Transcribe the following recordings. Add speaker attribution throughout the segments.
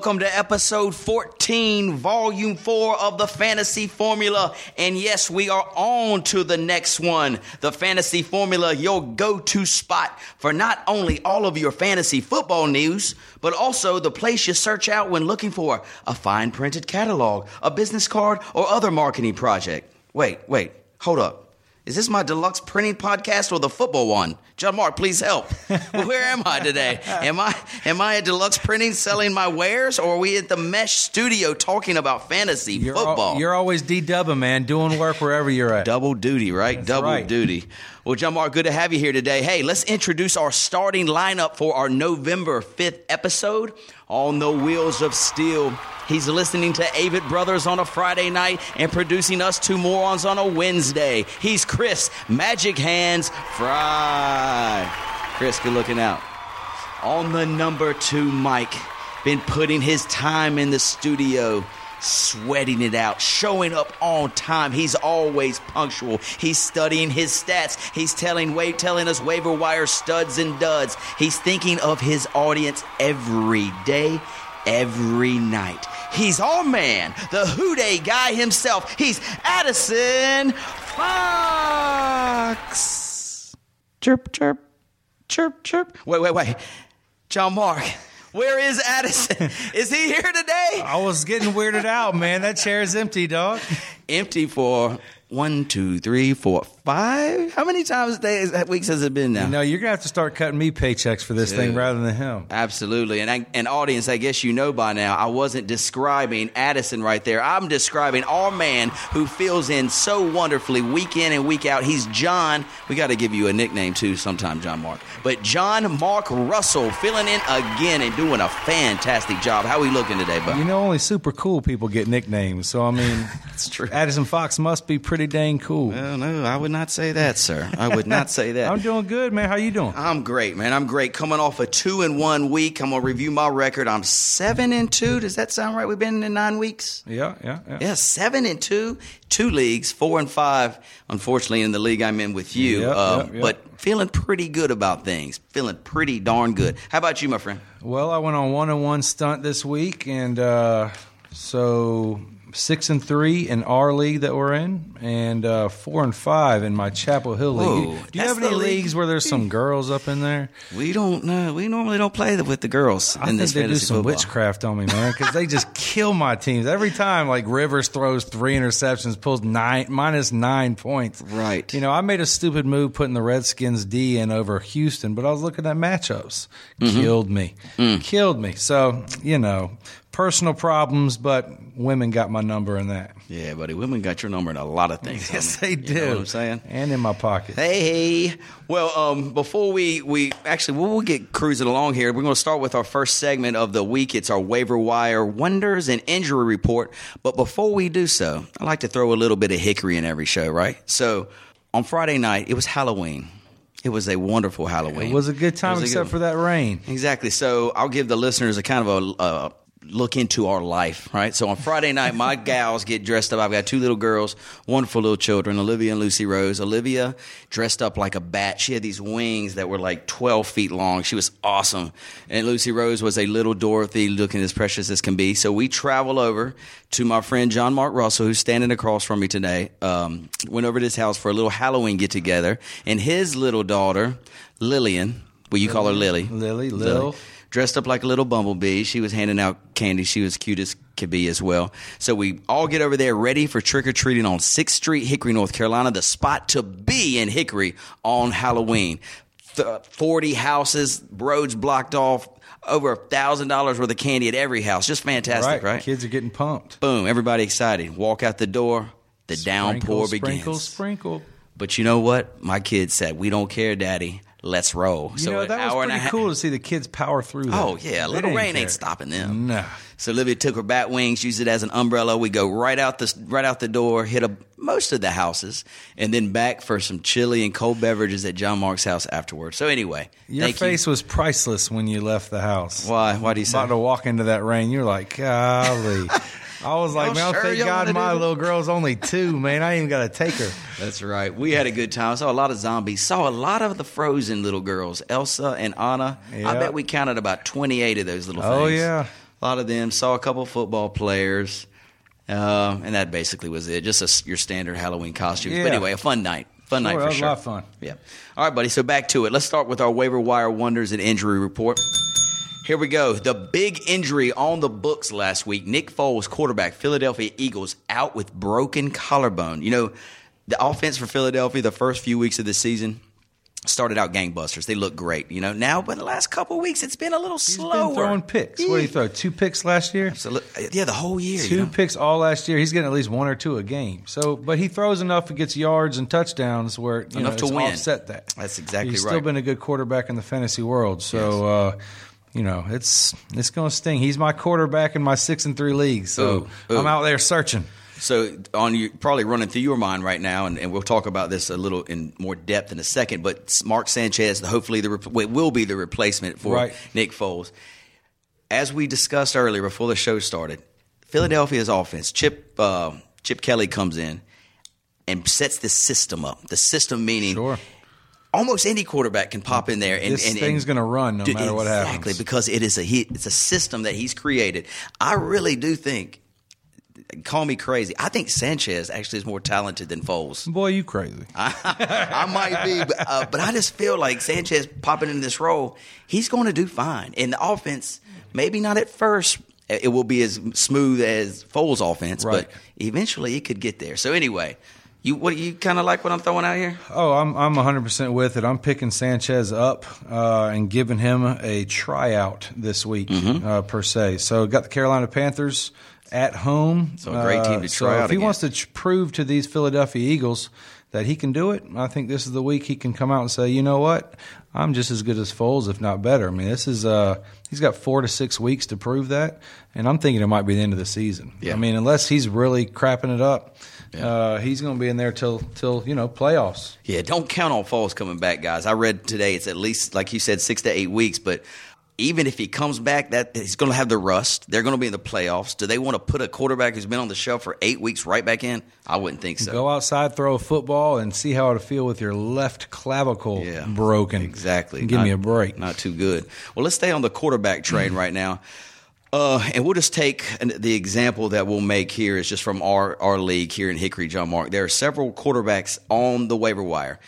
Speaker 1: Welcome to episode 14, volume 4 of the Fantasy Formula. And yes, we are on to the next one. The Fantasy Formula, your go to spot for not only all of your fantasy football news, but also the place you search out when looking for a fine printed catalog, a business card, or other marketing project. Wait, wait, hold up. Is this my deluxe printing podcast or the football one? John Mark, please help. Where am I today? Am I am I at deluxe printing selling my wares, or are we at the Mesh Studio talking about fantasy
Speaker 2: You're,
Speaker 1: football?
Speaker 2: al- you're always D dubbing, man, doing work wherever you're at.
Speaker 1: Double duty, right? Double
Speaker 2: right.
Speaker 1: duty. Well, John Mark, good to have you here today. Hey, let's introduce our starting lineup for our November 5th episode on the Wheels of Steel. He's listening to Avett Brothers on a Friday night and producing us two morons on a Wednesday. He's Chris Magic Hands Fry. Chris, good looking out. On the number two mic, been putting his time in the studio, sweating it out, showing up on time. He's always punctual. He's studying his stats. He's telling wa- telling us waiver wire studs and duds. He's thinking of his audience every day, every night. He's our man, the Who Dey guy himself. He's Addison Fox. Chirp, chirp, chirp, chirp. Wait, wait, wait. John Mark, where is Addison? is he here today?
Speaker 2: I was getting weirded out, man. That chair is empty, dog.
Speaker 1: Empty for one, two, three, four, five. How many times days weeks has it been now?
Speaker 2: No, you're gonna have to start cutting me paychecks for this thing rather than him.
Speaker 1: Absolutely. And I, and audience, I guess you know by now, I wasn't describing Addison right there. I'm describing our man who fills in so wonderfully week in and week out. He's John. We got to give you a nickname too sometime, John Mark. But John Mark Russell filling in again and doing a fantastic job. How are we looking today, bud?
Speaker 2: You know, only super cool people get nicknames. So I mean,
Speaker 1: It's true.
Speaker 2: Addison Fox must be pretty dang cool.
Speaker 1: Well, no, I would not say that, sir. I would not say that.
Speaker 2: I'm doing good, man. How you doing?
Speaker 1: I'm great, man. I'm great. Coming off a two and one week, I'm gonna review my record. I'm seven and two. Does that sound right? We've been in nine weeks.
Speaker 2: Yeah, yeah, yeah.
Speaker 1: Yeah, seven and two, two leagues, four and five. Unfortunately, in the league I'm in with you,
Speaker 2: Yep, yep, yep.
Speaker 1: but feeling pretty good about things. Feeling pretty darn good. How about you, my friend?
Speaker 2: Well, I went on one on one stunt this week, and uh, so six and three in our league that we're in, and uh, four and five in my Chapel Hill
Speaker 1: Whoa,
Speaker 2: league. Do you have any
Speaker 1: league?
Speaker 2: leagues where there's some girls up in there?
Speaker 1: We don't know. We normally don't play with the girls
Speaker 2: I
Speaker 1: in
Speaker 2: think
Speaker 1: this
Speaker 2: they do some
Speaker 1: football.
Speaker 2: witchcraft on me, man, because they just kill my teams every time. Like Rivers throws three interceptions, pulls nine minus nine points.
Speaker 1: Right.
Speaker 2: You know, I made a stupid move putting the Redskins D in over Houston, but I was looking at matchups.
Speaker 1: Mm-hmm.
Speaker 2: Killed me.
Speaker 1: Mm.
Speaker 2: Killed me. So you know, personal problems, but women got my number in that.
Speaker 1: Yeah, buddy. Women got your number in a lot of things.
Speaker 2: Yes, they
Speaker 1: You
Speaker 2: do.
Speaker 1: know what I'm saying?
Speaker 2: And in my pocket.
Speaker 1: Hey, well, um, before we we actually we'll, we'll get cruising along here. We're going to start with our first segment of the week. It's our waiver wire wonders and injury report. But before we do so, I like to throw a little bit of hickory in every show, right? So on Friday night, it was Halloween. It was a wonderful Halloween.
Speaker 2: It was a good time,
Speaker 1: a
Speaker 2: except
Speaker 1: good-
Speaker 2: for that rain.
Speaker 1: Exactly. So I'll give the listeners a kind of a uh, look into our life, right? So on Friday night, my gals get dressed up. I've got two little girls, wonderful little children, Olivia and Lucy Rose. Olivia dressed up like a bat. She had these wings that were like 12 feet long. She was awesome. And Lucy Rose was a little Dorothy looking as precious as can be. So we travel over to my friend John Mark Russell, who's standing across from me today. Um, went over to his house for a little Halloween get together. And his little daughter, Lillian, well, you call her Lily.
Speaker 2: Lily, Lil.
Speaker 1: Dressed up like a little bumblebee. She was handing out candy. She was cute as could be as well. So we all get over there ready for trick or treating on 6th Street, Hickory, North Carolina, the spot to be in Hickory on Halloween. th- 40 houses, roads blocked off, over a thousand dollars worth of candy at every house. Just fantastic, right?
Speaker 2: Kids are getting pumped.
Speaker 1: Boom, everybody excited. Walk out the door, the downpour
Speaker 2: sprinkle,
Speaker 1: begins.
Speaker 2: Sprinkle, sprinkle.
Speaker 1: But you know what? My kids said, "We don't care, Daddy. Let's roll."
Speaker 2: You know,
Speaker 1: an
Speaker 2: that
Speaker 1: hour
Speaker 2: was
Speaker 1: and a
Speaker 2: pretty cool to see the kids power through that.
Speaker 1: Oh yeah, a
Speaker 2: They
Speaker 1: little rain
Speaker 2: care.
Speaker 1: ain't stopping them.
Speaker 2: No.
Speaker 1: So Olivia took her bat wings, used it as an umbrella. We go right out the right out the door, hit a, most of the houses, and then back for some chili and cold beverages at John Mark's house afterwards. So anyway,
Speaker 2: Your face was priceless when you left the house.
Speaker 1: Why? Why do you say?
Speaker 2: About to walk into that rain, you're like, golly. I was like, man,
Speaker 1: sure
Speaker 2: thank God my little girl's only two, man. I ain't even got to take her.
Speaker 1: That's right. We had a good time. Saw a lot of zombies. Saw a lot of the frozen little girls, Elsa and Anna. I bet we counted about twenty-eight of those little things.
Speaker 2: Oh, yeah.
Speaker 1: a lot of them. Saw a couple football players, uh, and that basically was it. Just a your standard Halloween costumes.
Speaker 2: Yeah.
Speaker 1: But anyway, a fun night. Fun night for
Speaker 2: was a
Speaker 1: sure.
Speaker 2: lot of fun.
Speaker 1: Yeah. All right, buddy. So back to it. Let's start with our waiver wire wonders and injury report. Here we go. The big injury on the books last week. Nick Foles, quarterback, Philadelphia Eagles, out with broken collarbone. You know, the offense for Philadelphia the first few weeks of the season started out gangbusters. They looked great. You know, now but the last couple of weeks it's been a little
Speaker 2: He's
Speaker 1: slower.
Speaker 2: been throwing picks. What did he throw? Two picks last year?
Speaker 1: So, look, yeah, the whole year.
Speaker 2: Two
Speaker 1: you know?
Speaker 2: picks all last year. He's getting at least one or two a game. So, but he throws enough and gets yards and touchdowns where you
Speaker 1: Enough
Speaker 2: know,
Speaker 1: to
Speaker 2: it's
Speaker 1: win.
Speaker 2: offset that.
Speaker 1: That's exactly
Speaker 2: He's
Speaker 1: right.
Speaker 2: He's still been a good quarterback in the fantasy world. So, uh, you know, it's it's going to sting. He's my quarterback in my six and three leagues. So
Speaker 1: Ooh, ooh.
Speaker 2: I'm out there searching.
Speaker 1: So on you probably running through your mind right now, and, and we'll talk about this a little in more depth in a second. But Mark Sanchez, hopefully the rep- well, it will be the replacement for
Speaker 2: Right.
Speaker 1: Nick Foles. As we discussed earlier before the show started, Philadelphia's offense, Chip uh, Chip Kelly comes in and sets the system up. The system meaning
Speaker 2: Sure.
Speaker 1: Almost any quarterback can pop in there and
Speaker 2: This
Speaker 1: and,
Speaker 2: thing's
Speaker 1: and
Speaker 2: gonna run no
Speaker 1: do-
Speaker 2: matter what
Speaker 1: exactly
Speaker 2: happens.
Speaker 1: Exactly because it is a he, it's a system that he's created. I really do think. Call me crazy. I think Sanchez actually is more talented than Foles.
Speaker 2: Boy, you crazy.
Speaker 1: I might be, but, uh, but I just feel like Sanchez popping in this role, he's going to do fine. And the offense, maybe not at first, it will be as smooth as Foles' offense,
Speaker 2: Right.
Speaker 1: but eventually it could get there. So anyway, you what you kind of like what I'm throwing out here?
Speaker 2: Oh, I'm I'm 100 percent with it. I'm picking Sanchez up uh, and giving him a tryout this week
Speaker 1: Mm-hmm.
Speaker 2: uh, per se. So got the Carolina Panthers at home.
Speaker 1: So a great team to
Speaker 2: Uh, so
Speaker 1: try out
Speaker 2: if he
Speaker 1: against.
Speaker 2: wants to ch- prove to these Philadelphia Eagles that he can do it, I think this is the week he can come out and say, you know what, I'm just as good as Foles, if not better. I mean, this is uh, he's got four to six weeks to prove that, and I'm thinking it might be the end of the season.
Speaker 1: Yeah.
Speaker 2: I mean, unless he's really crapping it up.
Speaker 1: Yeah.
Speaker 2: Uh, he's going to be in there till till you know playoffs.
Speaker 1: Yeah, don't count on Foles coming back, guys. I read today it's at least like you said six to eight weeks, but even if he comes back, that he's going to have the rust. They're going to be in the playoffs. Do they want to put a quarterback who's been on the shelf for eight weeks right back in? I wouldn't think so.
Speaker 2: Go outside, throw a football, and see how it'll feel with your left clavicle
Speaker 1: Yeah,
Speaker 2: broken.
Speaker 1: Exactly.
Speaker 2: Give me a break.
Speaker 1: Not too good. Well, let's stay on the quarterback train right now. Uh, and we'll just take an, the example that we'll make here is just from our, our league here in Hickory, John Mark. There are several quarterbacks on the waiver wire,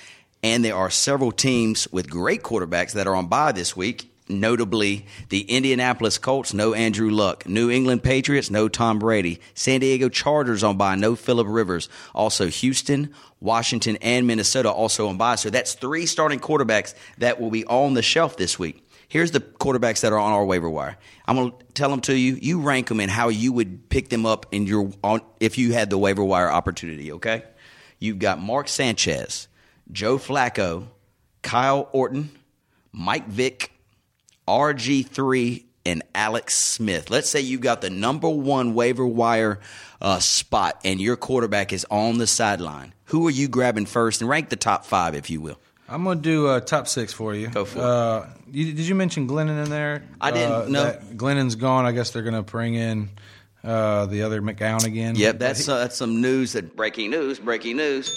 Speaker 1: and there are several teams with great quarterbacks that are on bye this week. Notably, the Indianapolis Colts, no Andrew Luck. New England Patriots, no Tom Brady. San Diego Chargers on bye, no Philip Rivers. Also, Houston, Washington, and Minnesota also on bye. So that's three starting quarterbacks that will be on the shelf this week. Here's the quarterbacks that are on our waiver wire. I'm going to tell them to you. You rank them in how you would pick them up in your on if you had the waiver wire opportunity. Okay, you've got Mark Sanchez, Joe Flacco, Kyle Orton, Mike Vick, RG3, and Alex Smith. Let's say you've got the number one waiver wire uh, spot and your quarterback is on the sideline. Who are you grabbing first? And rank the top five, if you will.
Speaker 2: I'm going to do uh, top six for you.
Speaker 1: Go for it.
Speaker 2: uh, You, did you mention Glennon in there?
Speaker 1: I didn't,
Speaker 2: Uh,
Speaker 1: no.
Speaker 2: that Glennon's gone. I guess they're going to bring in uh, the other McCown again.
Speaker 1: Yep, that's uh, that's some news. That breaking news, breaking news,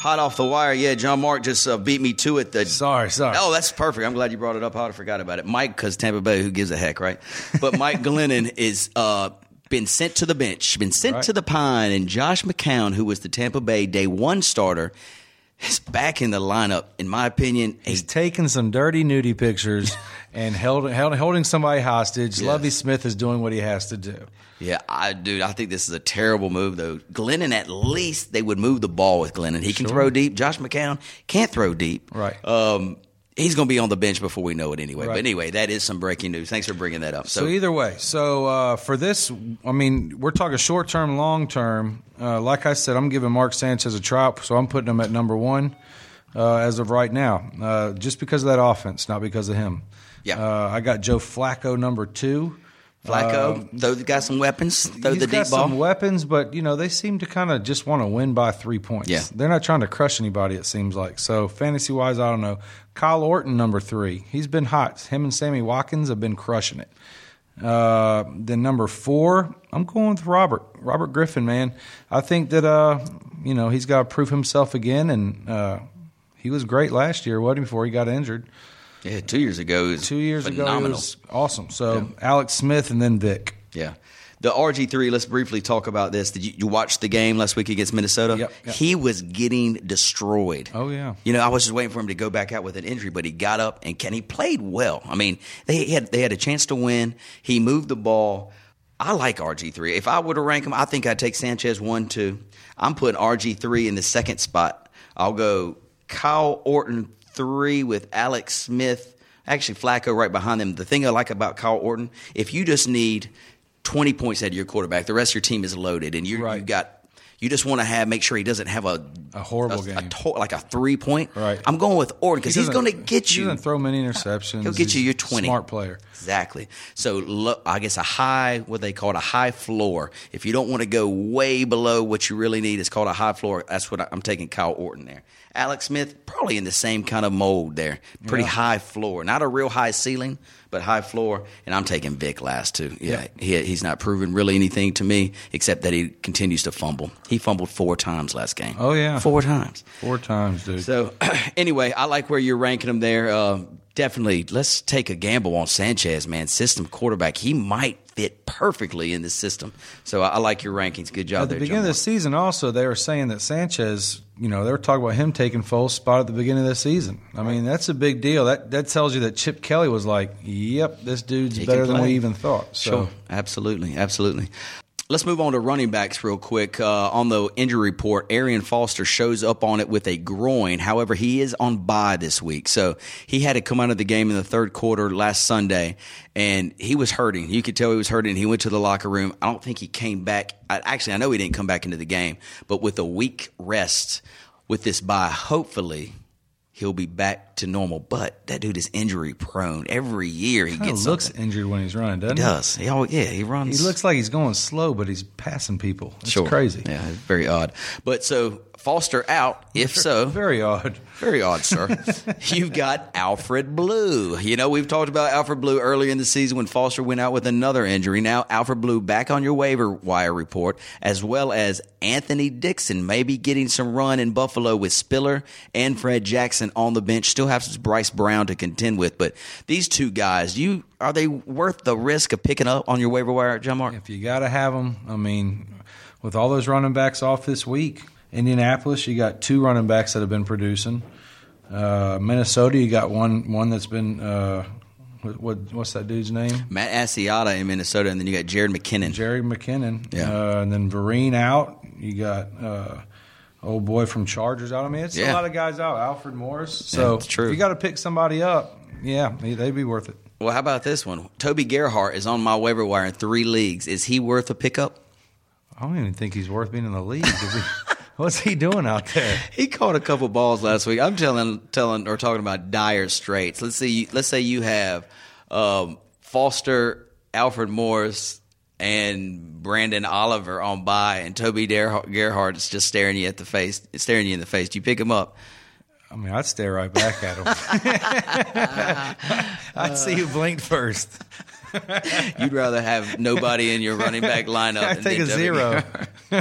Speaker 1: hot off the wire. Yeah, John Mark just uh, beat me to it. The
Speaker 2: Sorry, sorry.
Speaker 1: Oh, that's perfect. I'm glad you brought it up. I forgot about it. Mike, because Tampa Bay, who gives a heck, right? But Mike Glennon is uh, been sent to the bench, been sent
Speaker 2: Right.
Speaker 1: to the pine, and Josh McCown, who was the Tampa Bay day one starter, is back in the lineup. In my opinion,
Speaker 2: He's taking some dirty nudie pictures and held, held, holding somebody hostage.
Speaker 1: Yes.
Speaker 2: Lovie Smith is doing what he has to do.
Speaker 1: Yeah, I dude, I think this is a terrible move though. Glennon, at least they would move the ball with Glennon. He can
Speaker 2: Sure.
Speaker 1: throw deep. Josh McCown can't throw deep.
Speaker 2: Right.
Speaker 1: Um, he's going to be on the bench before we know it anyway.
Speaker 2: Right.
Speaker 1: But anyway, that is some breaking news. Thanks for bringing that up.
Speaker 2: So,
Speaker 1: So,
Speaker 2: either way, so uh, for this, I mean, we're talking short term, long term. Uh, like I said, I'm giving Mark Sanchez a tryout, so I'm putting him at number one uh, as of right now, uh, just because of that offense, not because of him.
Speaker 1: Yeah.
Speaker 2: Uh, I got Joe Flacco number two.
Speaker 1: Flacco, throw, got some weapons. Throw the
Speaker 2: got
Speaker 1: deep ball.
Speaker 2: some weapons, but you know they seem to kind of just want to win by three points.
Speaker 1: Yeah.
Speaker 2: they're not trying to crush anybody. It seems like so. Fantasy wise, I don't know. Kyle Orton, number three, he's been hot. Him and Sammy Watkins have been crushing it. Uh, then number four, I'm going with Robert. Robert Griffin, man. I think that uh, you know he's got to prove himself again, and uh, he was great last year, wasn't he? Before he got injured
Speaker 1: yeah, two years ago.
Speaker 2: Two years
Speaker 1: phenomenal.
Speaker 2: ago, was awesome. So Alex Smith and then Vic.
Speaker 1: Yeah. The RG3, let's briefly talk about this. Did you, you watch the game last week against Minnesota?
Speaker 2: Yep, yep.
Speaker 1: He was getting destroyed.
Speaker 2: Oh, yeah.
Speaker 1: You know, I was just waiting for him to go back out with an injury, but he got up and can he played well. I mean, they had they had a chance to win. He moved the ball. I like RG3. If I were to rank him, I think I'd take Sanchez one, two. I'm putting RG3 in the second spot. I'll go Kyle Orton three with Alex Smith. Actually, Flacco right behind them. The thing I like about Kyle Orton, if you just need 20 points out of your quarterback, the rest of your team is loaded, and you
Speaker 2: Right.
Speaker 1: you've got. You just want to have make sure he doesn't have a
Speaker 2: A horrible
Speaker 1: a,
Speaker 2: game.
Speaker 1: to- like a three point.
Speaker 2: Right.
Speaker 1: I'm going with Orton because
Speaker 2: He
Speaker 1: he's going to get you.
Speaker 2: He doesn't throw many interceptions.
Speaker 1: He'll get you your
Speaker 2: a
Speaker 1: 20.
Speaker 2: Smart player.
Speaker 1: Exactly. So lo- I guess a high, what they call it, a high floor. If you don't want to go way below what you really need, it's called a high floor. That's what I, I'm taking Kyle Orton there. Alex Smith, probably in the same kind of mold there. Pretty
Speaker 2: Yeah.
Speaker 1: high floor. Not a real high ceiling, but high floor. And I'm taking Vic last too. Yeah, He, he's not proven really anything to me except that he continues to fumble. He fumbled four times last game.
Speaker 2: Oh, yeah.
Speaker 1: Four times.
Speaker 2: Four times, dude.
Speaker 1: So anyway, I like where you're ranking him there. Uh, definitely, let's take a gamble on Sanchez, man. System quarterback, he might fit perfectly in this system. So I, I like your rankings. Good job
Speaker 2: At the
Speaker 1: there,
Speaker 2: beginning of the season, also they were saying that Sanchez, you know, they were talking about him taking Foles' spot at the beginning of the season. I mean, that's a big deal. That that tells you that Chip Kelly was like, "Yep, this dude's
Speaker 1: He
Speaker 2: better than we even thought." So,
Speaker 1: Sure, absolutely, absolutely. Let's move on to running backs real quick. Uh, on the injury report, Arian Foster shows up on it with a groin. However, he is on bye this week, so he had to come out of the game in the third quarter last Sunday, and he was hurting. You could tell he was hurting. He went to the locker room. I don't think he came back. I, actually, I know he didn't come back into the game, but with a week rest with this bye, hopefully he'll be back to normal. But that dude is injury prone. Every year he gets
Speaker 2: looks
Speaker 1: something.
Speaker 2: injured when he's running, doesn't
Speaker 1: He
Speaker 2: he?
Speaker 1: does. He always, yeah, he runs.
Speaker 2: He looks like he's going slow, but he's passing people. It's
Speaker 1: Sure.
Speaker 2: crazy.
Speaker 1: Yeah, it's very odd. But so Foster out. If so,
Speaker 2: Very odd.
Speaker 1: very odd, sir. You've got Alfred Blue. You know, we've talked about Alfred Blue earlier in the season when Foster went out with another injury. Now, Alfred Blue back on your waiver wire report, as well as Anthony Dixon maybe getting some run in Buffalo with Spiller and Fred Jackson on the bench. Still have Bryce Brown to contend with, but these two guys, you are they worth the risk of picking up on your waiver wire, John Mark?
Speaker 2: If you got to have them, I mean, with all those running backs off this week, Indianapolis, you got two running backs that have been producing. Uh, Minnesota, you got one one that's been. Uh, what, what what's that dude's name?
Speaker 1: Matt Asiata in Minnesota, and then you got Jared McKinnon.
Speaker 2: Jared McKinnon.
Speaker 1: Yeah.
Speaker 2: Uh, and then Vereen out. You got uh, old boy from Chargers out. I mean, it's
Speaker 1: Yeah.
Speaker 2: a lot of guys out. Alfred Morris. So if you got to pick somebody up, yeah, they- they'd be worth it.
Speaker 1: Well, how about this one? Toby Gerhart is on my waiver wire in three leagues. Is he worth a pickup?
Speaker 2: I don't even think he's worth being in the league. What's he doing out there?
Speaker 1: He caught a couple balls last week. I'm telling, telling, or talking about dire straits. Let's see. Let's say you have um, Foster, Alfred Morris, and Branden Oliver on by, and Toby Gerhart is just staring you at the face, staring you in the face. Do you pick him up?
Speaker 2: I mean, I'd stare right back at him. I'd see who blinked first.
Speaker 1: You'd rather have nobody in your running back lineup.
Speaker 2: I
Speaker 1: than
Speaker 2: take a zero.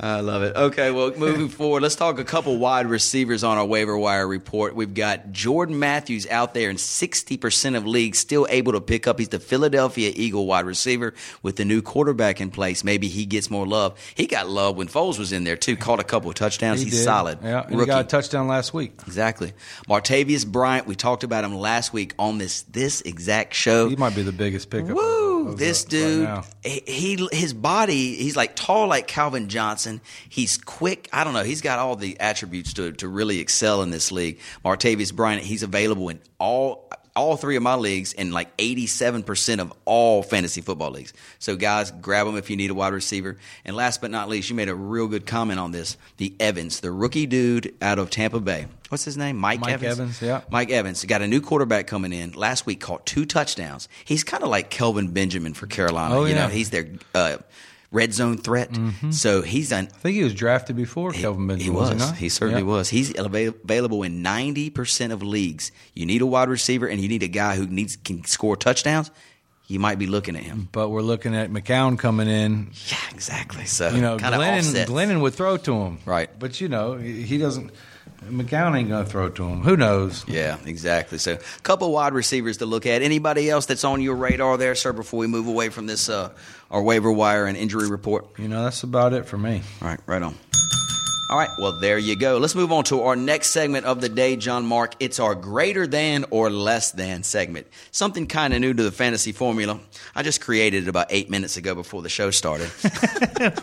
Speaker 1: I love it. Okay, well, moving forward, let's talk a couple wide receivers on our waiver wire report. We've got Jordan Matthews out there in 60% of leagues, still able to pick up. He's the Philadelphia Eagle wide receiver with the new quarterback in place. Maybe he gets more love. He got love when Foles was in there, too. Caught a couple of touchdowns.
Speaker 2: He
Speaker 1: He's
Speaker 2: did.
Speaker 1: solid.
Speaker 2: Yeah, he got a touchdown last week.
Speaker 1: Exactly. Martavius Bryant, we talked about him last week on this this exact show.
Speaker 2: He might be the biggest pickup.
Speaker 1: Woo! Woo! This
Speaker 2: right
Speaker 1: dude,
Speaker 2: now.
Speaker 1: he, he his body, he's like tall like Calvin Johnson. He's quick. I don't know. He's got all the attributes to to really excel in this league. Martavius Bryant, he's available in all all three of my leagues and like 87% of all fantasy football leagues. So guys, grab them if you need a wide receiver. And last but not least, you made a real good comment on this. The Evans, the rookie dude out of Tampa Bay. What's his name? Mike,
Speaker 2: Mike Evans, yeah.
Speaker 1: Mike Evans got a new quarterback coming in. Last week caught two touchdowns. He's kind of like Kelvin Benjamin for Carolina.
Speaker 2: Oh,
Speaker 1: you
Speaker 2: yeah.
Speaker 1: know, he's their uh, red zone threat. Mm-hmm. So he's done.
Speaker 2: I think he was drafted before Kelvin Benjamin.
Speaker 1: He was.
Speaker 2: He, not?
Speaker 1: He certainly
Speaker 2: Yeah.
Speaker 1: was. He's available in ninety percent of leagues. You need a wide receiver, and you need a guy who needs can score touchdowns. You might be looking at him.
Speaker 2: But we're looking at McCown coming in.
Speaker 1: Yeah, exactly. So
Speaker 2: You know, Glennon. Glennon would throw to him.
Speaker 1: Right.
Speaker 2: But, you know, he he doesn't. McCown ain't going to throw to him. Who knows?
Speaker 1: Yeah, exactly. So, a couple wide receivers to look at. Anybody else that's on your radar there, sir? Before we move away from this, uh, our waiver wire and injury report.
Speaker 2: You know, that's about it for me.
Speaker 1: All right, right on. All right, well, there you go. Let's move on to our next segment of the day, John Mark. It's our greater than or less than segment. Something kind of new to the fantasy formula. I just created it about eight minutes ago before the show started.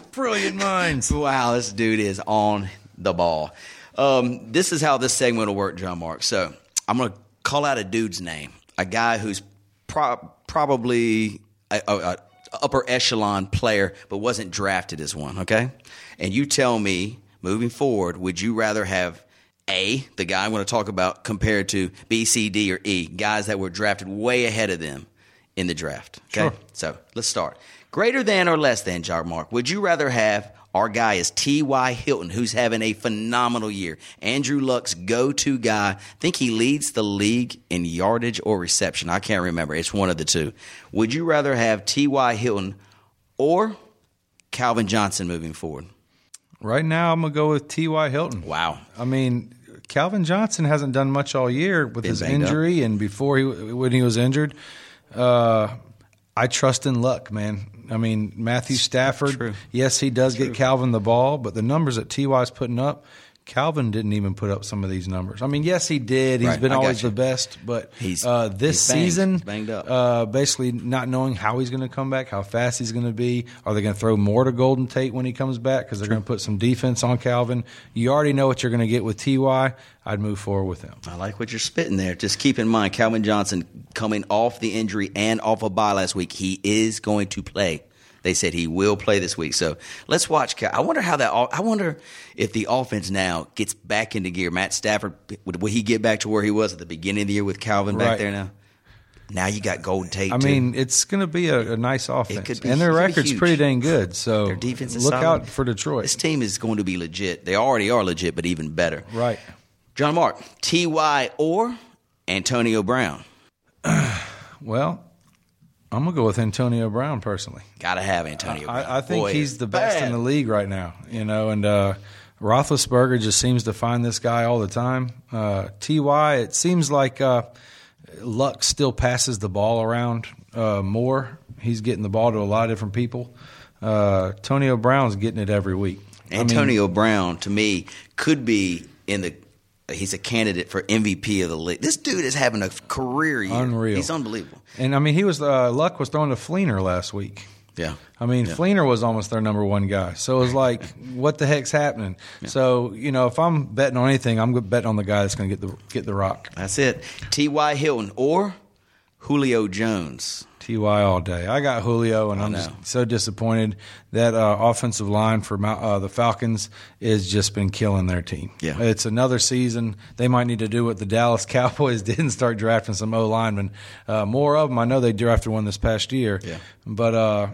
Speaker 2: Brilliant minds.
Speaker 1: wow, this dude is on the ball. Um, this is how this segment will work, John Mark. So I'm going to call out a dude's name, a guy who's pro- probably a, a, a upper echelon player, but wasn't drafted as one. Okay, and you tell me moving forward, would you rather have a the guy I want to talk about compared to B, C, D, or E guys that were drafted way ahead of them in the draft? Okay,
Speaker 2: Sure.
Speaker 1: so let's start. Greater than or less than, John Mark? Would you rather have our guy is T.Y. Hilton, who's having a phenomenal year. Andrew Luck's go to guy. I think he leads the league in yardage or reception. I can't remember. It's one of the two. Would you rather have T.Y. Hilton or Calvin Johnson moving forward?
Speaker 2: Right now, I'm going to go with T.Y. Hilton.
Speaker 1: Wow.
Speaker 2: I mean, Calvin Johnson hasn't done much all year with
Speaker 1: Been
Speaker 2: his
Speaker 1: banged up.
Speaker 2: injury and before he when he was injured. Uh, I trust in luck, man. I mean, Matthew Stafford.
Speaker 1: True.
Speaker 2: Yes, he does get Calvin the ball, but the numbers that Ty's putting up, Calvin didn't even put up some of these numbers. I mean, yes, he did. He's
Speaker 1: Right,
Speaker 2: been
Speaker 1: I
Speaker 2: always the best, but
Speaker 1: He's-
Speaker 2: uh, this
Speaker 1: he's banged.
Speaker 2: season,
Speaker 1: He's banged up.
Speaker 2: Uh, basically not knowing how he's going to come back, how fast he's going to be. Are they going to throw more to Golden Tate when he comes back because they're going to put some defense on Calvin? You already know what you're going to get with Ty. I'd move forward with him.
Speaker 1: I like what you're spitting there. Just keep in mind, Calvin Johnson coming off the injury and off a bye last week, he is going to play. They said he will play this week. So let's watch. Cal- I wonder how that. I wonder if the offense now gets back into gear. Matt Stafford would, will he get back to where he was at the beginning of the year with Calvin back there now? Now you got Golden Tate.
Speaker 2: I
Speaker 1: too.
Speaker 2: mean, it's going to be a, a nice offense,
Speaker 1: could be-
Speaker 2: and their record's pretty dang good. So
Speaker 1: their defense is
Speaker 2: look
Speaker 1: solid.
Speaker 2: out for Detroit.
Speaker 1: This team is going to be legit. They already are legit, but even better.
Speaker 2: right.
Speaker 1: John Mark, Ty or Antonio Brown.
Speaker 2: Well, I'm going to go with Antonio Brown personally.
Speaker 1: Got to have Antonio. Brown.
Speaker 2: I, I think
Speaker 1: Boy,
Speaker 2: he's the best
Speaker 1: bad.
Speaker 2: in the league right now. You know, and uh, Roethlisberger just seems to find this guy all the time. Uh, Ty, it seems like uh, Luck still passes the ball around uh, more. He's getting the ball to a lot of different people. Uh, Antonio Brown's getting it every week. I mean,
Speaker 1: Antonio Brown, to me, could be in the. He's a candidate for MVP of the league. This dude is having a career year.
Speaker 2: Unreal.
Speaker 1: He's unbelievable.
Speaker 2: and I mean, he was uh, Luck was throwing to Fleener last week.
Speaker 1: Yeah.
Speaker 2: I mean, Fleener was almost their number one guy. So it was like, what the heck's happening? So you know, if I'm betting on anything, I'm betting on the guy that's going to get the get the rock.
Speaker 1: That's it. T.Y. Hilton or Julio Jones.
Speaker 2: Ty all day. I got Julio, and I'm just so disappointed that uh, offensive line for uh, the Falcons has just been killing their team.
Speaker 1: Yeah.
Speaker 2: it's another season. They might need to do what the Dallas Cowboys did and start drafting some O linemen. Uh, more of them. I know they drafted one this past year.
Speaker 1: Yeah.
Speaker 2: but. Uh,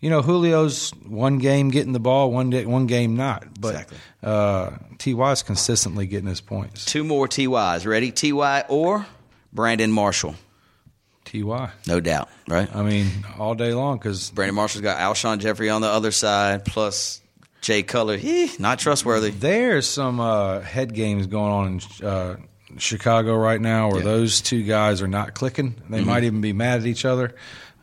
Speaker 2: you know, Julio's one game getting the ball, one day, one game not. But
Speaker 1: Exactly.
Speaker 2: uh, Ty's consistently getting his points.
Speaker 1: Two more T.Y.s. Ready? T.Y. or Brandon Marshall.
Speaker 2: Ty,
Speaker 1: No doubt, right?
Speaker 2: I mean, all day long because
Speaker 1: Brandon Marshall's got Alshon Jeffery on the other side, plus Jay Cutler. He not trustworthy.
Speaker 2: There's some uh, head games going on in uh, Chicago right now where
Speaker 1: Yeah. Mm-hmm.
Speaker 2: those two guys are not clicking. They might even be mad at each other.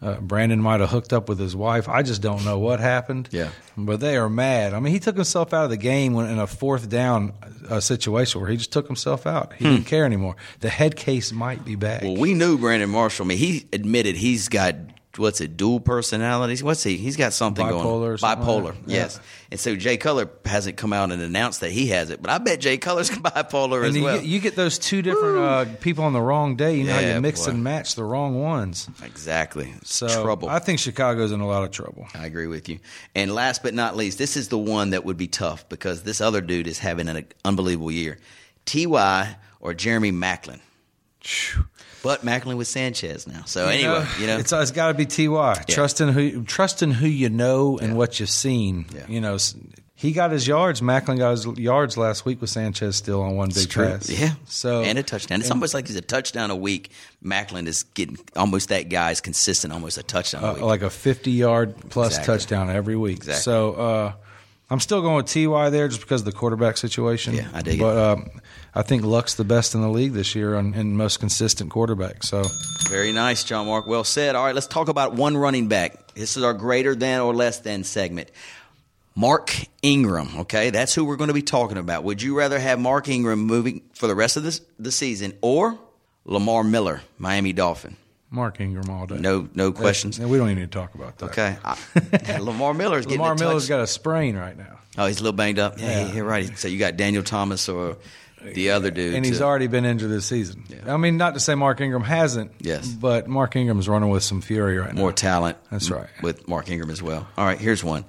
Speaker 2: Uh, Brandon might have hooked up with his wife. I just don't know what happened.
Speaker 1: Yeah.
Speaker 2: But they are mad. I mean, he took himself out of the game when in a fourth down uh, situation where he just took himself out. He didn't care anymore. The head case might be back.
Speaker 1: Hmm. Well, we knew Brandon Marshall. I mean, he admitted he's got what's it, dual personalities. What's he? He's got something
Speaker 2: Bipolar
Speaker 1: going.
Speaker 2: something
Speaker 1: Bipolar,
Speaker 2: like
Speaker 1: yes.
Speaker 2: Yeah.
Speaker 1: And so Jay Cutler hasn't come out and announced that he has it, but I bet Jay Cutler's bipolar
Speaker 2: And
Speaker 1: as
Speaker 2: you,
Speaker 1: well.
Speaker 2: get, you get those two different uh, people on the wrong day. You know how
Speaker 1: Yeah,
Speaker 2: you mix
Speaker 1: boy.
Speaker 2: and match the wrong ones.
Speaker 1: exactly.
Speaker 2: So
Speaker 1: Trouble.
Speaker 2: I think Chicago's in a lot of trouble.
Speaker 1: I agree with you. And last but not least, this is the one that would be tough because this other dude is having an unbelievable year. Ty or Jeremy Maclin. But Maclin with Sanchez now. So anyway, you know,
Speaker 2: it's, it's got to be Ty. Trusting who, trusting who you know and what you've seen.
Speaker 1: Yeah.
Speaker 2: You know, he got his yards. Maclin got his yards last week with Sanchez still on one big pass.
Speaker 1: Yeah.
Speaker 2: So
Speaker 1: and a touchdown. It's almost like he's a touchdown a week. Maclin is getting almost that guy's consistent, almost a touchdown a
Speaker 2: uh,
Speaker 1: week.
Speaker 2: like a fifty-yard plus
Speaker 1: Exactly.
Speaker 2: touchdown every week.
Speaker 1: Exactly.
Speaker 2: So uh, I'm still going with Ty there just because of the quarterback situation.
Speaker 1: Yeah, I dig it.
Speaker 2: but, um, I think Luck's the best in the league this year and, and most consistent quarterback. So
Speaker 1: Very nice, John Mark. Well said. All right, let's talk about one running back. This is our greater than or less than segment. Mark Ingram, okay? That's who we're going to be talking about. Would you rather have Mark Ingram moving for the rest of this, the season or Lamar Miller, Miami Dolphin?
Speaker 2: Mark Ingram all day.
Speaker 1: No no questions.
Speaker 2: We don't even need to talk about that.
Speaker 1: Okay. I, Lamar Miller's getting
Speaker 2: Lamar Miller's got a sprain right now.
Speaker 1: Oh, he's a little banged up. Yeah,
Speaker 2: Yeah.
Speaker 1: you're right. So you got Daniel Thomas or the other dude.
Speaker 2: and he's
Speaker 1: to-
Speaker 2: already been injured this season.
Speaker 1: Yeah.
Speaker 2: I mean, not to say Mark Ingram hasn't.
Speaker 1: Yes.
Speaker 2: but Mark Ingram's running with some fury right
Speaker 1: more
Speaker 2: now.
Speaker 1: More talent.
Speaker 2: That's right.
Speaker 1: With Mark Ingram as well. All right, here's one.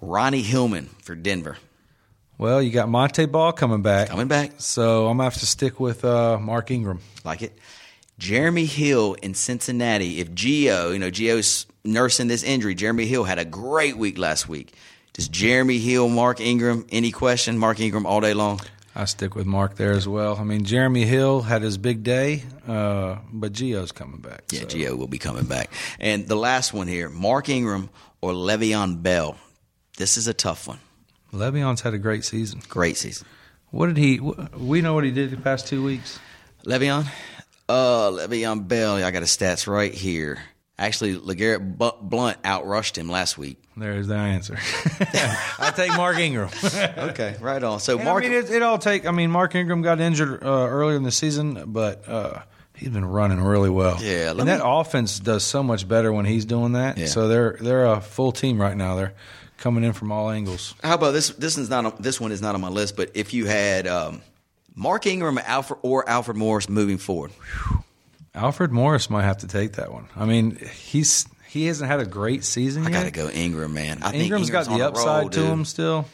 Speaker 1: Ronnie Hillman for Denver.
Speaker 2: Well, you got Monte Ball coming back,
Speaker 1: Coming back.
Speaker 2: so I'm gonna have to stick with uh, Mark Ingram.
Speaker 1: Like it. Jeremy Hill in Cincinnati. If Gio, you know, Gio's nursing this injury. Jeremy Hill had a great week last week. Does Jeremy Hill, Mark Ingram, any question? Mark Ingram all day long?
Speaker 2: I stick with Mark there as well. I mean, Jeremy Hill had his big day, uh, but Gio's coming back.
Speaker 1: Yeah,
Speaker 2: so.
Speaker 1: Gio will be coming back. And the last one here, Mark Ingram or Le'Veon Bell. This is a tough one.
Speaker 2: Le'Veon's had a great season.
Speaker 1: Great season.
Speaker 2: What did he? We know what he did the past two weeks.
Speaker 1: Le'Veon? Uh, Le'Veon Bell. I got his stats right here. Actually, LeGarrette Blunt outrushed him last week.
Speaker 2: There's the answer. I take Mark Ingram.
Speaker 1: Okay, right on. So
Speaker 2: And
Speaker 1: Mark,
Speaker 2: I mean, it, it all take. I mean, Mark Ingram got injured uh, earlier in the season, but uh, he's been running really well.
Speaker 1: Yeah,
Speaker 2: and that offense does so much better when he's doing that.
Speaker 1: Yeah.
Speaker 2: So they're they're a full team right now. They're coming in from all angles.
Speaker 1: how about this? This is not. On, this one is not on my list. But if you had um, Mark Ingram, Alfred or Alfred Morris moving forward,
Speaker 2: Alfred Morris might have to take that one. I mean, he's he hasn't had a great season
Speaker 1: I got to go Ingram, man. I think
Speaker 2: Ingram's got the upside
Speaker 1: roll,
Speaker 2: to him still.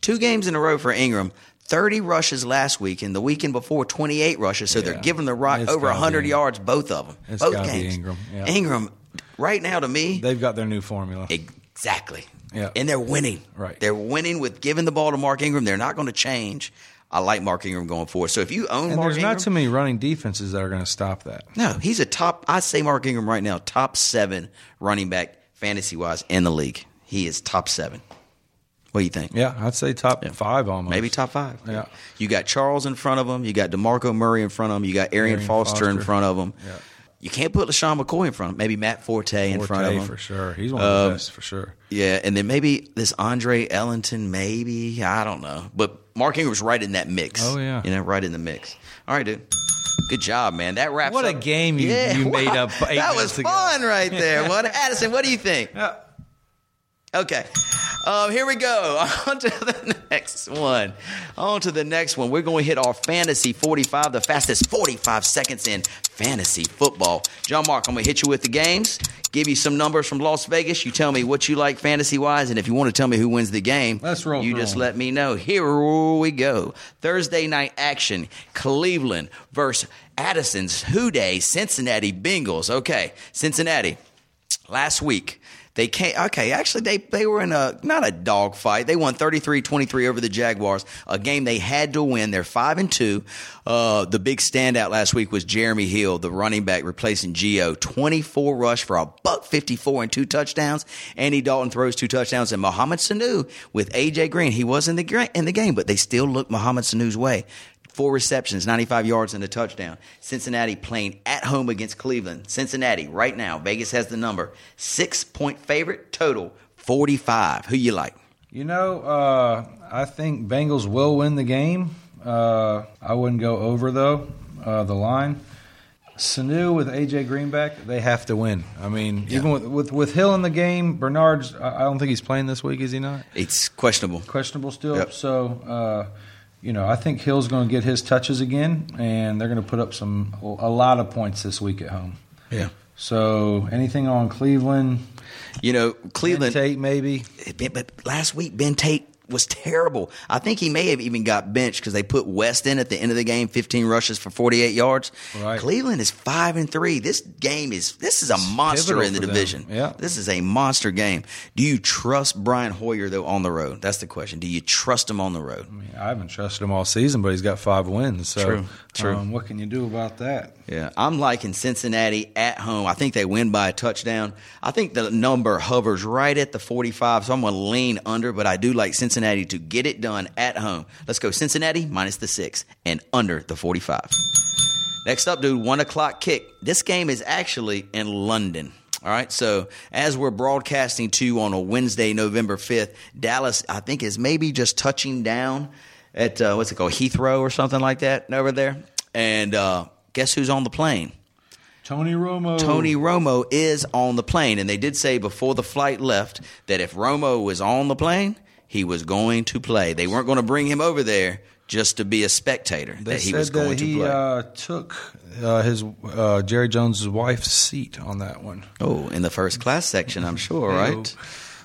Speaker 1: Two games in a row for Ingram. 30 rushes last week, and the weekend before, 28 rushes. So they're giving the rock
Speaker 2: It's
Speaker 1: over
Speaker 2: gotta
Speaker 1: 100
Speaker 2: be-
Speaker 1: yards, both of them.
Speaker 2: It's
Speaker 1: both games.
Speaker 2: Ingram, yeah.
Speaker 1: Ingram, right now to me,
Speaker 2: They've got their new formula.
Speaker 1: exactly.
Speaker 2: Yeah.
Speaker 1: And they're winning.
Speaker 2: Right.
Speaker 1: They're winning with giving the ball to Mark Ingram. They're not going to change. I like Mark Ingram going forward. So if you own
Speaker 2: and
Speaker 1: Mark
Speaker 2: there's
Speaker 1: Ingram,
Speaker 2: not too many running defenses that are going to stop that.
Speaker 1: no, he's a top. I say Mark Ingram right now, top seven running back fantasy wise in the league. He is top seven. What do you think?
Speaker 2: Yeah, I'd say top five almost.
Speaker 1: Maybe top five.
Speaker 2: Yeah.
Speaker 1: You got Charles in front of him. You got DeMarco Murray in front of him. You got Arian,
Speaker 2: Arian
Speaker 1: Foster, in front of him.
Speaker 2: Yeah.
Speaker 1: You can't put LeSean McCoy in front of him. Maybe Matt Forte, in front of
Speaker 2: Forte
Speaker 1: him.
Speaker 2: for sure. He's one of the
Speaker 1: Um,
Speaker 2: best for sure.
Speaker 1: Yeah, and then maybe this Andre Ellington, maybe. I don't know. But Mark Ingram's right in that mix.
Speaker 2: Oh, yeah.
Speaker 1: You know, right in the mix. All right, dude. Good job, man. That wraps
Speaker 2: What a game you- you made up eight
Speaker 1: That was
Speaker 2: ago.
Speaker 1: fun right there. What Addison, what do you think? Okay. Um, here we go. On to the next one. On to the next one. We're going to hit our fantasy 45, the fastest 45 seconds in fantasy football. John Mark, I'm going to hit you with the games, give you some numbers from Las Vegas. You tell me what you like fantasy wise, and if you want to tell me who wins the game,
Speaker 2: Let's roll
Speaker 1: you just let me know. Here we go. Thursday night action Cleveland versus Addison's Who Dey, Cincinnati Bengals. Okay, Cincinnati last week they came okay actually they, they were in a not a dog fight. They won 33-23 over the jaguars a game they had to win. They're 5 and 2 uh, the big standout last week was jeremy hill the running back replacing gio 24 rush for a buck 54 and two touchdowns. Andy dalton throws two touchdowns and Mohamed sanu with aj green. He was in the, in the game but they still look Mohamed sanu's way Four receptions, 95 yards, and a touchdown. Cincinnati playing at home against Cleveland. Cincinnati, right now, Vegas has the number. Six point favorite, total 45. Who you like?
Speaker 2: You know, uh, I think Bengals will win the game. Uh, I wouldn't go over though uh, the line. Sanu with AJ Greenback, they have to win. I mean, even with, with with Hill in the game, Bernard's. I I don't think he's playing this week. Is he not?
Speaker 1: It's questionable.
Speaker 2: Questionable still.
Speaker 1: Yep.
Speaker 2: So, uh, you know, I think Hill's going to get his touches again, and they're going to put up some a lot of points this week at home.
Speaker 1: Yeah.
Speaker 2: So, anything on Cleveland?
Speaker 1: You know,
Speaker 2: Ben
Speaker 1: Cleveland.
Speaker 2: Tate maybe.
Speaker 1: Ben- But last week, Ben Tate was terrible. I think he may have even got benched because they put West in at the end of the game, 15 rushes for 48 yards.
Speaker 2: Right.
Speaker 1: Cleveland is five and three. This game is this is a monster in the
Speaker 2: for them.
Speaker 1: division.
Speaker 2: Yeah.
Speaker 1: This is a monster game. Do you trust Brian Hoyer though on the road? That's the question. Do you trust him on the road?
Speaker 2: I mean, I haven't trusted him all season, but he's got five wins. So,
Speaker 1: True, true.
Speaker 2: Um, what can you do about that?
Speaker 1: Yeah, I'm liking Cincinnati at home. I think they win by a touchdown. I think the number hovers right at the 45, so I'm going to lean under, but I do like Cincinnati to get it done at home. Let's go Cincinnati minus the six and under the 45. Next up, dude, one o'clock kick. This game is actually in London. All right, so as we're broadcasting to you on a Wednesday, November 5th, Dallas, I think, is maybe just touching down at, uh, what's it called, Heathrow or something like that over there. And uh, guess who's on the plane?
Speaker 2: Tony Romo.
Speaker 1: Tony Romo is on the plane, and they did say before the flight left that if Romo was on the plane, he was going to play. They weren't going to bring him over there just to be a spectator.
Speaker 2: They
Speaker 1: that he
Speaker 2: said
Speaker 1: was going
Speaker 2: that
Speaker 1: to
Speaker 2: he
Speaker 1: play.
Speaker 2: uh, took uh, his uh, Jerry Jones' wife's seat on that one.
Speaker 1: oh, in the first class section, I'm sure, right?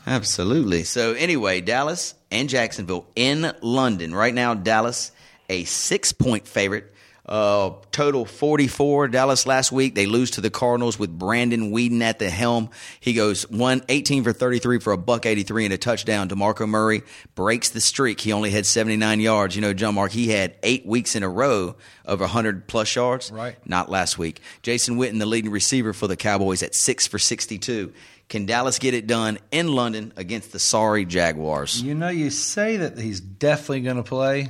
Speaker 1: Absolutely. So anyway, Dallas and Jacksonville in London right now. Dallas a six point favorite. Uh, total 44. Dallas last week, they lose to the Cardinals with Brandon Weeden at the helm. He goes one, 18 for 33 for a buck 83 and a touchdown. DeMarco Murray breaks the streak. He only had 79 yards. You know, John Mark, he had eight weeks in a row of 100 plus yards.
Speaker 2: Right.
Speaker 1: Not last week. Jason Witten, the leading receiver for the Cowboys at six for 62. Can Dallas get it done in London against the sorry Jaguars?
Speaker 2: You know, you say that he's definitely going to play.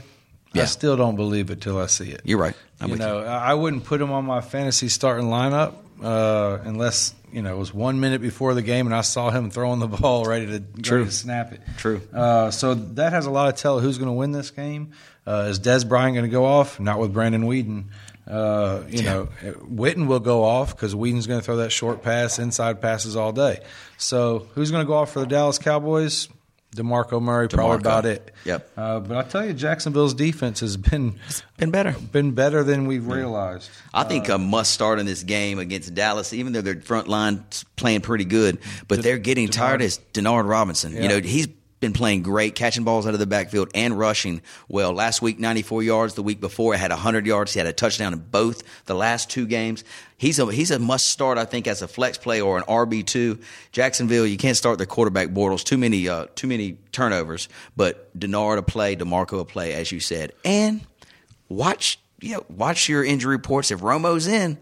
Speaker 1: Yeah.
Speaker 2: I still don't believe it till I see it.
Speaker 1: You're right. I'm
Speaker 2: you know, I I wouldn't put him on my fantasy starting lineup uh, unless you know it was one minute before the game and I saw him throwing the ball ready to, ready to snap it.
Speaker 1: True.
Speaker 2: Uh, so that has a lot to tell who's going to win this game. Uh, is Dez Bryant going to go off? Not with Brandon Weeden. Uh, you know, Witten will go off because Weeden's going to throw that short pass, inside passes all day. So who's going to go off for the Dallas Cowboys? DeMarco Murray, probably about it.
Speaker 1: Yep.
Speaker 2: Uh, but I tell you, Jacksonville's defense has been
Speaker 1: Been better.
Speaker 2: been better than we've realized.
Speaker 1: I think a must start in this game against Dallas, even though their front line's playing pretty good, but they're getting tired as Denard Robinson. You know, he's been playing great, catching balls out of the backfield and rushing well. Last week, 94 yards. The week before, had 100 yards. He had a touchdown in both the last two games. He's a he's a must start, I think, as a flex play or an RB two. Jacksonville, you can't start their quarterback Bortles. Too many uh, too many turnovers. But Denard a play, Demarco a play, as you said, and watch you know, watch your injury reports. If Romo's in,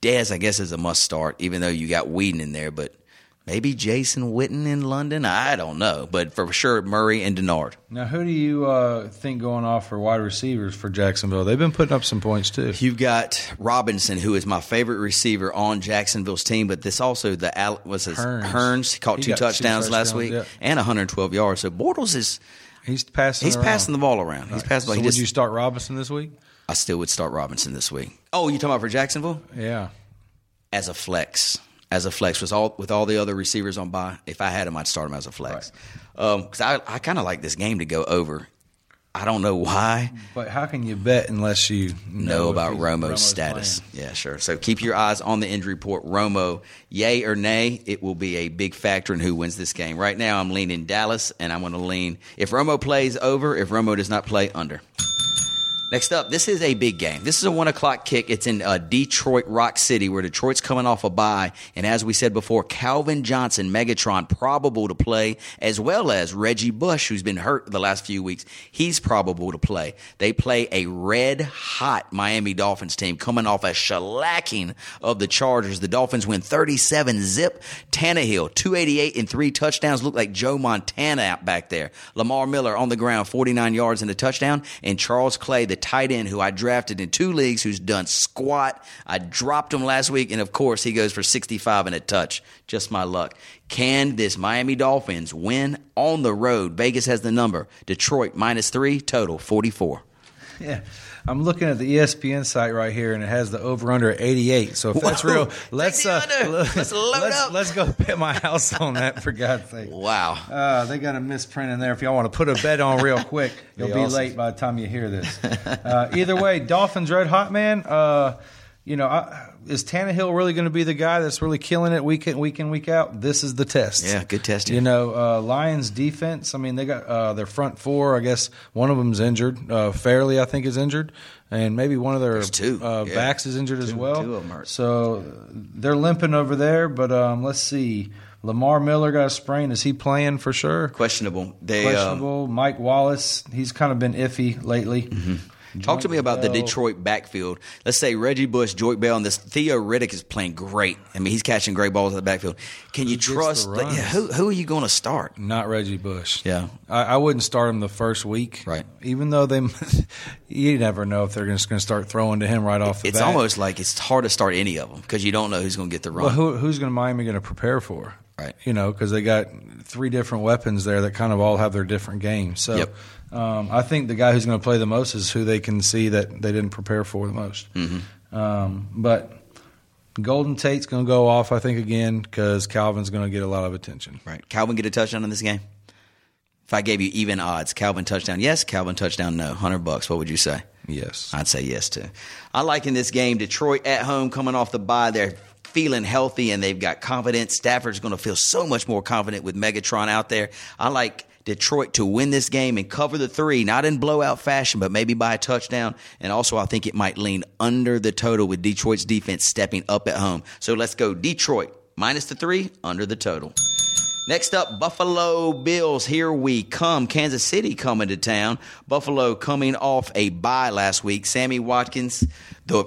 Speaker 1: Dez, I guess, is a must start, even though you got Weeden in there. But maybe Jason Witten in London. I don't know. But for sure, Murray and Denard.
Speaker 2: Now, who do you uh, think going off for wide receivers for Jacksonville? They've been putting up some points too.
Speaker 1: You've got Robinson, who is my favorite receiver on Jacksonville's team, but this also the was his
Speaker 2: Hurns.
Speaker 1: Hurns. He caught
Speaker 2: He
Speaker 1: two
Speaker 2: got two
Speaker 1: touchdowns, last week
Speaker 2: yeah.
Speaker 1: and 112 yards. So Bortles is
Speaker 2: He's passing.
Speaker 1: he's
Speaker 2: around.
Speaker 1: passing the ball around. He's passing. the
Speaker 2: So.
Speaker 1: He
Speaker 2: would
Speaker 1: just,
Speaker 2: you start Robinson this week?
Speaker 1: I still would start Robinson this week. Oh, you talking about for Jacksonville?
Speaker 2: Yeah.
Speaker 1: as a flex. As a flex with all with all the other receivers on by. If I had him, I'd start him as a flex. Because um, I I kind of like this game to go over. I don't know why.
Speaker 2: But how can you bet unless you
Speaker 1: Know
Speaker 2: if
Speaker 1: about
Speaker 2: he's-
Speaker 1: Romo's status.
Speaker 2: playing?
Speaker 1: Yeah, sure. So keep your eyes on the injury report. Romo, yay or nay, it will be a big factor in who wins this game. Right now, I'm leaning Dallas, and I'm going to lean if Romo plays over. If Romo does not play under. Next up, this is a big game. This is a one o'clock kick. It's in uh, Detroit, Rock City, where Detroit's coming off a bye. And as we said before, Calvin Johnson, Megatron, probable to play, as well as Reggie Bush, who's been hurt the last few weeks. He's probable to play. They play a red hot Miami Dolphins team coming off a shellacking of the Chargers. The Dolphins win 37 zip. Tannehill, 288 and three touchdowns. Look like Joe Montana out back there. Lamar Miller on the ground, 49 yards and a touchdown. And Charles Clay, the tight end who I drafted in two leagues, who's done squat. I dropped him last week, and of course, he goes for 65 and a touch. Just my luck. Can this Miami Dolphins win on the road? Vegas has the number. Detroit minus three, total 44.
Speaker 2: Yeah, I'm looking at the ESPN site right here, and it has the over under at 88. So if that's real, let's uh.
Speaker 1: Let's load
Speaker 2: let's,
Speaker 1: up.
Speaker 2: let's go bet my house on that for God's sake.
Speaker 1: Wow.
Speaker 2: Uh, they got a misprint in there. If y'all want to put a bet on real quick, you'll
Speaker 1: Be
Speaker 2: be
Speaker 1: awesome.
Speaker 2: late by the time you hear this. Uh, either way, Dolphins red hot man. Uh, you know, I, is Tannehill really going to be the guy that's really killing it week in, week in, week out? This is the test.
Speaker 1: Yeah, good test.
Speaker 2: You know, uh, Lions defense. I mean, they got uh, their front four. I guess one of them's injured. Uh, Fairley, I think, is injured, and maybe one of their
Speaker 1: two.
Speaker 2: Uh,
Speaker 1: Yeah.
Speaker 2: backs is injured as well.
Speaker 1: two of 'em hurt.
Speaker 2: So they're limping over there. But um, let's see. Lamar Miller got a sprain. Is he playing for sure?
Speaker 1: Questionable. They um,
Speaker 2: Questionable. Mike Wallace, he's kind of been iffy lately.
Speaker 1: Mm-hmm. Talk to me about the Detroit backfield. Let's say Reggie Bush, Joique Bell, and this Theo Riddick is playing great. I mean, he's catching great balls in the backfield. Can you
Speaker 2: gets the
Speaker 1: trust? that- yeah, who, who are you going to start?
Speaker 2: Not Reggie Bush.
Speaker 1: Yeah.
Speaker 2: I, I wouldn't start him the first week.
Speaker 1: Right.
Speaker 2: Even though they, you never know if they're just going to start throwing to him right off the bat.
Speaker 1: It's
Speaker 2: bat.
Speaker 1: almost like it's hard to start any of them because you don't know who's going to get the run.
Speaker 2: Well, who, who's going to Miami going to prepare for?
Speaker 1: Right.
Speaker 2: You know, because they got three different weapons there that kind of all have their different games. So,
Speaker 1: Yep.
Speaker 2: Um, I think the guy who's going to play the most is who they can see that they didn't prepare for the most.
Speaker 1: Mm-hmm.
Speaker 2: Um, but Golden Tate's going to go off, I think, again because Calvin's going to get a lot of attention.
Speaker 1: Right. Calvin get a touchdown in this game? If I gave you even odds, Calvin touchdown, yes. Calvin touchdown, no. Hundred bucks. What would you say?
Speaker 2: Yes.
Speaker 1: I'd say yes too. I like in this game Detroit at home coming off the bye. They're feeling healthy and they've got confidence. Stafford's going to feel so much more confident with Megatron out there. I like Detroit to win this game and cover the three, not in blowout fashion, but maybe by a touchdown. And also, I think it might lean under the total with Detroit's defense stepping up at home. So let's go Detroit minus the three, under the total. Next up, Buffalo Bills. Here we come. Kansas City coming to town. Buffalo coming off a bye last week. Sammy Watkins, the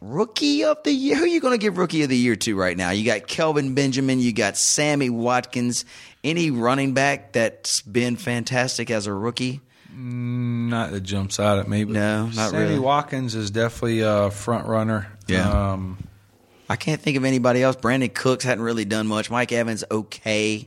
Speaker 1: rookie of the year. Who are you going to give rookie of the year to right now? You got Kelvin Benjamin. You got Sammy Watkins. Any running back that's been fantastic as a rookie?
Speaker 2: Not that jumps out at me.
Speaker 1: No, not
Speaker 2: Sammy
Speaker 1: really.
Speaker 2: Watkins is definitely a front runner.
Speaker 1: Yeah.
Speaker 2: Um,
Speaker 1: I can't think of anybody else. Brandin Cooks hadn't really done much. Mike Evans, okay.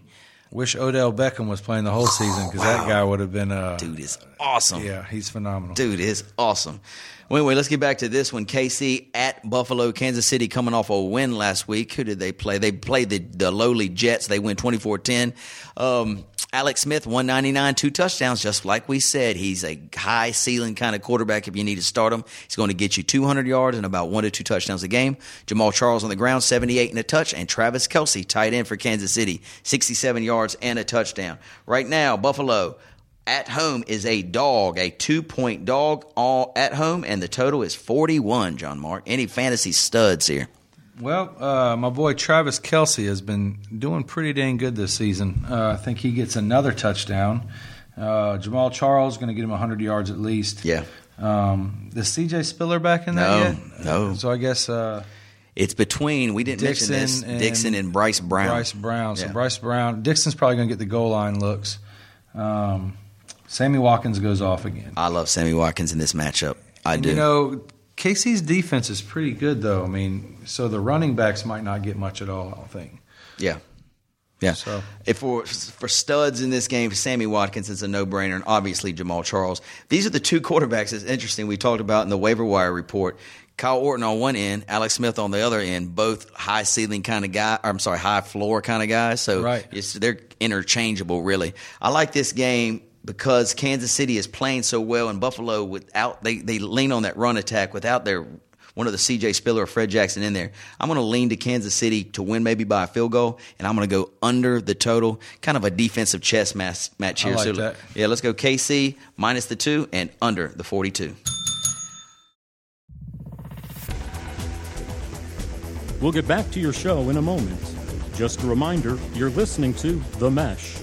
Speaker 2: wish Odell Beckham was playing the whole season because that guy would have been. Uh,
Speaker 1: Dude is awesome.
Speaker 2: yeah, he's phenomenal.
Speaker 1: Dude is awesome. Well, anyway, let's get back to this one. KC at Buffalo, Kansas City coming off a win last week. Who did they play? They played the, the lowly Jets. They win 24 10. Um, Alex Smith, 199, two touchdowns, just like we said. He's a high ceiling kind of quarterback if you need to start him. He's going to get you 200 yards and about one to two touchdowns a game. Jamaal Charles on the ground, 78 and a touch. And Travis Kelce, tight end for Kansas City, 67 yards and a touchdown. Right now, Buffalo at home is a dog, a two point dog all at home, and the total is 41, John Mark. Any fantasy studs here?
Speaker 2: Well, uh, my boy Travis Kelce has been doing pretty dang good this season. Uh, I think he gets another touchdown. Uh, Jamaal Charles is going to get him 100 yards at least.
Speaker 1: Yeah.
Speaker 2: Um, is CJ Spiller back in that
Speaker 1: No,
Speaker 2: yet?
Speaker 1: no.
Speaker 2: So I guess uh,
Speaker 1: It's between, we didn't
Speaker 2: Dixon
Speaker 1: mention this,
Speaker 2: and
Speaker 1: Dixon and Bryce Brown.
Speaker 2: Bryce Brown. So
Speaker 1: Yeah.
Speaker 2: Bryce Brown, Dixon's probably going to get the goal line looks. Um, Sammy Watkins goes off again.
Speaker 1: I love Sammy Watkins in this matchup. I do.
Speaker 2: You know, KC's defense is pretty good, though. I mean, so the running backs might not get much at all. I don't think.
Speaker 1: yeah. Yeah.
Speaker 2: So-
Speaker 1: if for for studs in this game, Sammy Watkins is a no brainer, and obviously Jamaal Charles. These are the two quarterbacks. It's interesting. We talked about in the waiver wire report. Kyle Orton on one end, Alex Smith on the other end, both high ceiling kind of guy. I'm sorry, high floor kind of guys. So
Speaker 2: Right.
Speaker 1: it's, they're interchangeable, really. I like this game because Kansas City is playing so well, and Buffalo without they they lean on that run attack without their one of the C.J. Spiller or Fred Jackson in there. I'm going to lean to Kansas City to win maybe by a field goal, and I'm going to go under the total. Kind of a defensive chess match, match
Speaker 2: I
Speaker 1: here.
Speaker 2: like
Speaker 1: so
Speaker 2: that.
Speaker 1: yeah, let's go KC minus the two and under the 42.
Speaker 3: We'll get back to your show in a moment. Just a reminder you're listening to The Mesh,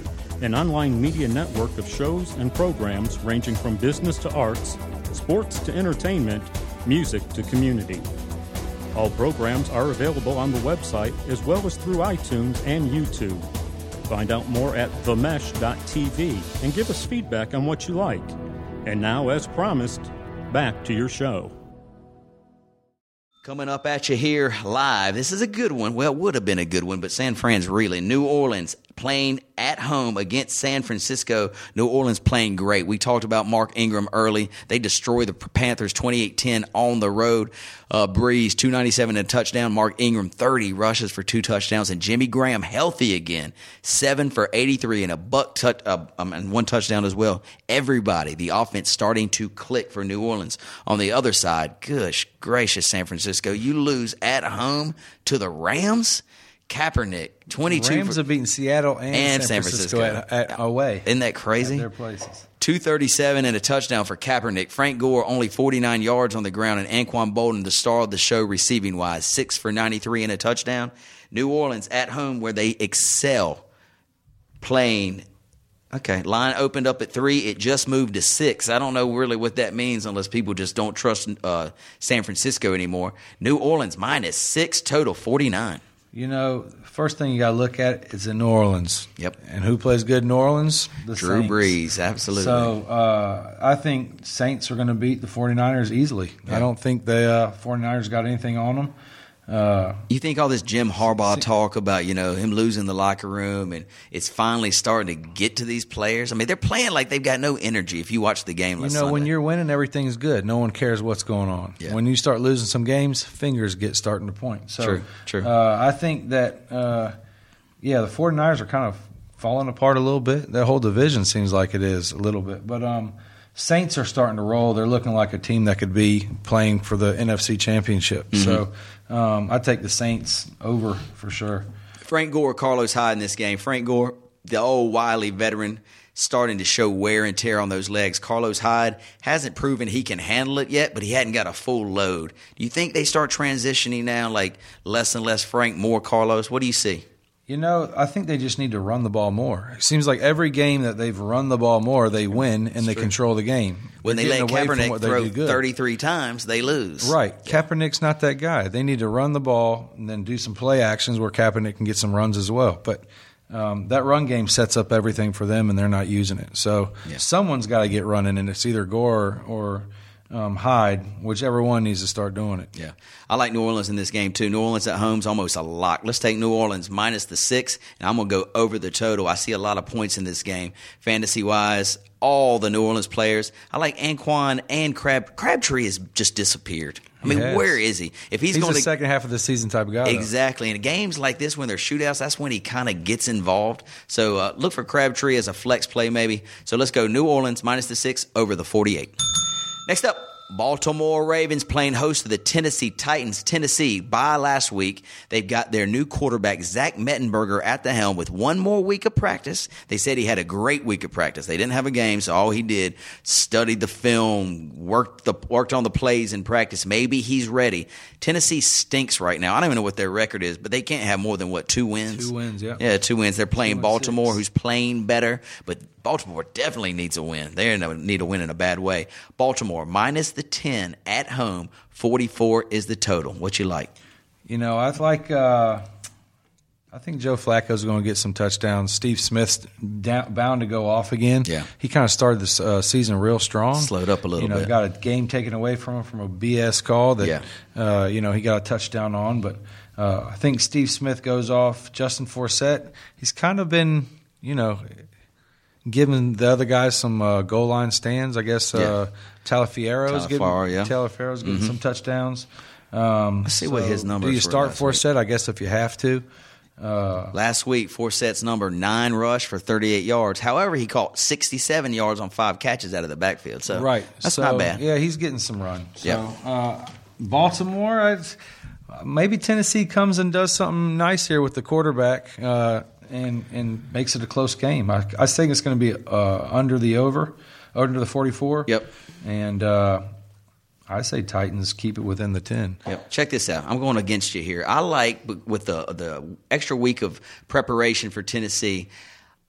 Speaker 3: an online media network of shows and programs ranging from business to arts, sports to entertainment, music to community. All programs are available on the website as well as through iTunes and YouTube. Find out more at themesh.tv and give us feedback on what you like. And now, as promised, back to your show.
Speaker 1: Coming up at you here live. This is a good one. Well, it would have been a good one, but San Fran's really. New Orleans playing at home against San Francisco. New Orleans playing great. We talked about Mark Ingram early. They destroy the Panthers 28-10 on the road. Uh, Brees 297 and a touchdown. Mark Ingram 30 rushes for two touchdowns, and Jimmy Graham healthy again, seven for 83 and a buck touch uh, um, and one touchdown as well. Everybody, the offense starting to click for New Orleans. On the other side, gosh gracious, San Francisco, you lose at home to the Rams. Kaepernick, 22
Speaker 2: Rams
Speaker 1: for,
Speaker 2: have beaten Seattle and,
Speaker 1: and
Speaker 2: San, Francisco,
Speaker 1: Francisco.
Speaker 2: At, at, away.
Speaker 1: Isn't that crazy?
Speaker 2: Their places.
Speaker 1: 237 and a touchdown for Kaepernick. Frank Gore only 49 yards on the ground, and Anquan Boldin, the star of the show receiving wise, six for 93 and a touchdown. New Orleans at home where they excel playing. Okay, line opened up at three. It just moved to six. I don't know really what that means unless people just don't trust uh, San Francisco anymore. New Orleans minus six total, 49.
Speaker 2: You know, first thing you got to look at is in New Orleans.
Speaker 1: Yep.
Speaker 2: And who plays good in New Orleans? The
Speaker 1: Drew
Speaker 2: Saints.
Speaker 1: Brees, absolutely.
Speaker 2: So uh, I think Saints are going to beat the 49ers easily.
Speaker 1: Yeah.
Speaker 2: I don't think the uh, 49ers got anything on them. Uh,
Speaker 1: You think all this Jim Harbaugh talk about, you know, him losing the locker room and it's finally starting to get to these players? I mean, they're playing like they've got no energy if you watch the game
Speaker 2: you know, when you're winning, everything's good. No one cares what's going on.
Speaker 1: Yeah.
Speaker 2: When you start losing some games, fingers get starting to point. So
Speaker 1: True, true.
Speaker 2: Uh, I think that, uh, yeah, the 49ers are kind of falling apart a little bit. That whole division seems like it is a little bit. But um, Saints are starting to roll. They're looking like a team that could be playing for the NFC Championship.
Speaker 1: Mm-hmm.
Speaker 2: So um, I take the Saints over for sure.
Speaker 1: Frank Gore, Carlos Hyde in this game. Frank Gore, the old wily veteran, starting to show wear and tear on those legs. Carlos Hyde hasn't proven he can handle it yet, but he hadn't got a full load. Do you think they start transitioning now, like less and less Frank, more Carlos? What do you see?
Speaker 2: You know, I think they just need to run the ball more. It seems like every game that they've run the ball more, they win and they control the game.
Speaker 1: When
Speaker 2: They're
Speaker 1: they let Kaepernick
Speaker 2: what they
Speaker 1: throw
Speaker 2: do good.
Speaker 1: 33 times, they lose.
Speaker 2: Right. Kaepernick's not that guy. They need to run the ball and then do some play actions where Kaepernick can get some runs as well. But um, that run game sets up everything for them, and they're not using it. So
Speaker 1: Yeah.
Speaker 2: someone's got to get running, and it's either Gore or um, Hyde, whichever one needs to start doing it.
Speaker 1: Yeah. I like New Orleans in this game too. New Orleans at home's almost a lock. Let's take New Orleans minus the six, and I'm going to go over the total. I see a lot of points in this game, fantasy wise. All the New Orleans players. I like Anquan and Crab. Crabtree has just disappeared. I mean,
Speaker 2: has.
Speaker 1: where is he? If he's,
Speaker 2: He's
Speaker 1: going
Speaker 2: the
Speaker 1: to
Speaker 2: second half of the season type of guy. though.
Speaker 1: Exactly. In games like this, when they're shootouts, that's when he kind of gets involved. So uh, look for Crabtree as a flex play, maybe. So let's go New Orleans minus the six over the 48. Next up. Baltimore Ravens playing host to the Tennessee Titans. Tennessee, by last week, they've got their new quarterback, Zach Mettenberger, at the helm with one more week of practice. They said he had a great week of practice. They didn't have a game, so all he did, studied the film, worked the worked on the plays in practice. Maybe he's ready. Tennessee stinks right now. I don't even know what their record is, but they can't have more than what two wins.
Speaker 2: Two wins, yeah.
Speaker 1: Yeah, two wins. They're playing Baltimore,
Speaker 2: six.
Speaker 1: who's playing better, but Baltimore definitely needs a win. They need a win in a bad way. Baltimore minus the ten at home. Forty four is the total. What you like?
Speaker 2: You know, I like. Uh, I think Joe Flacco's going to get some touchdowns. Steve Smith's down, bound to go off again.
Speaker 1: Yeah.
Speaker 2: he kind of started this uh, season real strong.
Speaker 1: Slowed up a little bit.
Speaker 2: You know,
Speaker 1: bit.
Speaker 2: got a game taken away from him from a BS call that.
Speaker 1: Yeah.
Speaker 2: Uh, you know, he got a touchdown on, but uh, I think Steve Smith goes off. Justin Forsett, he's kind of been, you know, giving the other guys some uh, goal line stands. I guess uh, Taliaferro's getting,
Speaker 1: Taliaferro, yeah. Mm-hmm.
Speaker 2: Taliaferro's getting some touchdowns. Um,
Speaker 1: Let's see what his numbers
Speaker 2: Do you start. Forsett? I guess if you have to. Uh,
Speaker 1: Last week, Forsett's number nine rush for thirty eight yards. However, he caught sixty seven yards on five catches out of the backfield. So
Speaker 2: right.
Speaker 1: that's
Speaker 2: so,
Speaker 1: not bad.
Speaker 2: Yeah, he's getting some run. So,
Speaker 1: Yeah.
Speaker 2: uh, Baltimore, I, maybe Tennessee comes and does something nice here with the quarterback uh, and and makes it a close game. I, I think it's going to be uh, under the over, under the 44.
Speaker 1: Yep.
Speaker 2: And uh, I say Titans keep it within the 10.
Speaker 1: Yep. Check this out. I'm going against you here. I like with the the extra week of preparation for Tennessee.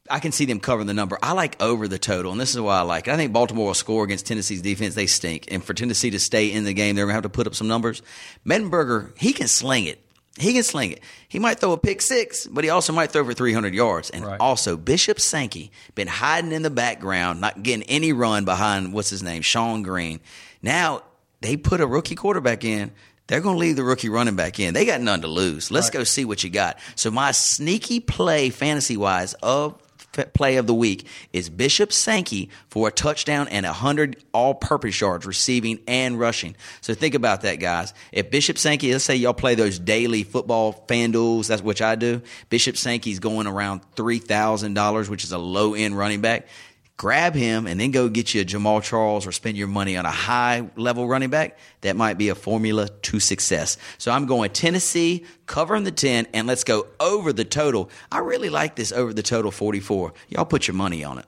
Speaker 1: I can see them covering the number. I like over the total, and this is why I like it. I think Baltimore will score against Tennessee's defense. They stink, and for Tennessee to stay in the game, they're going to have to put up some numbers. Mettenberger, he can sling it. He can sling it. He might throw a pick six, but he also might throw for 300 yards. And
Speaker 2: Right.
Speaker 1: also, Bishop Sankey been hiding in the background, not getting any run behind what's his name, Shonn Greene. Now they put a rookie quarterback in. they're going to leave the rookie running back in. They got none to lose. Let's
Speaker 2: Right.
Speaker 1: go see what you got. So my sneaky play, fantasy wise, of play of the week is Bishop Sankey for a touchdown and 100 all purpose yards receiving and rushing. So think about that, guys. If Bishop Sankey, let's say y'all play those daily football FanDuels, that's which I do. Bishop Sankey's going around $3,000, which is a low end running back. Grab him and then go get you a Jamaal Charles or spend your money on a high level running back. That might be a formula to success. So I'm going Tennessee, covering the 10, and let's go over the total. I really like this over the total 44. Y'all put your money on it.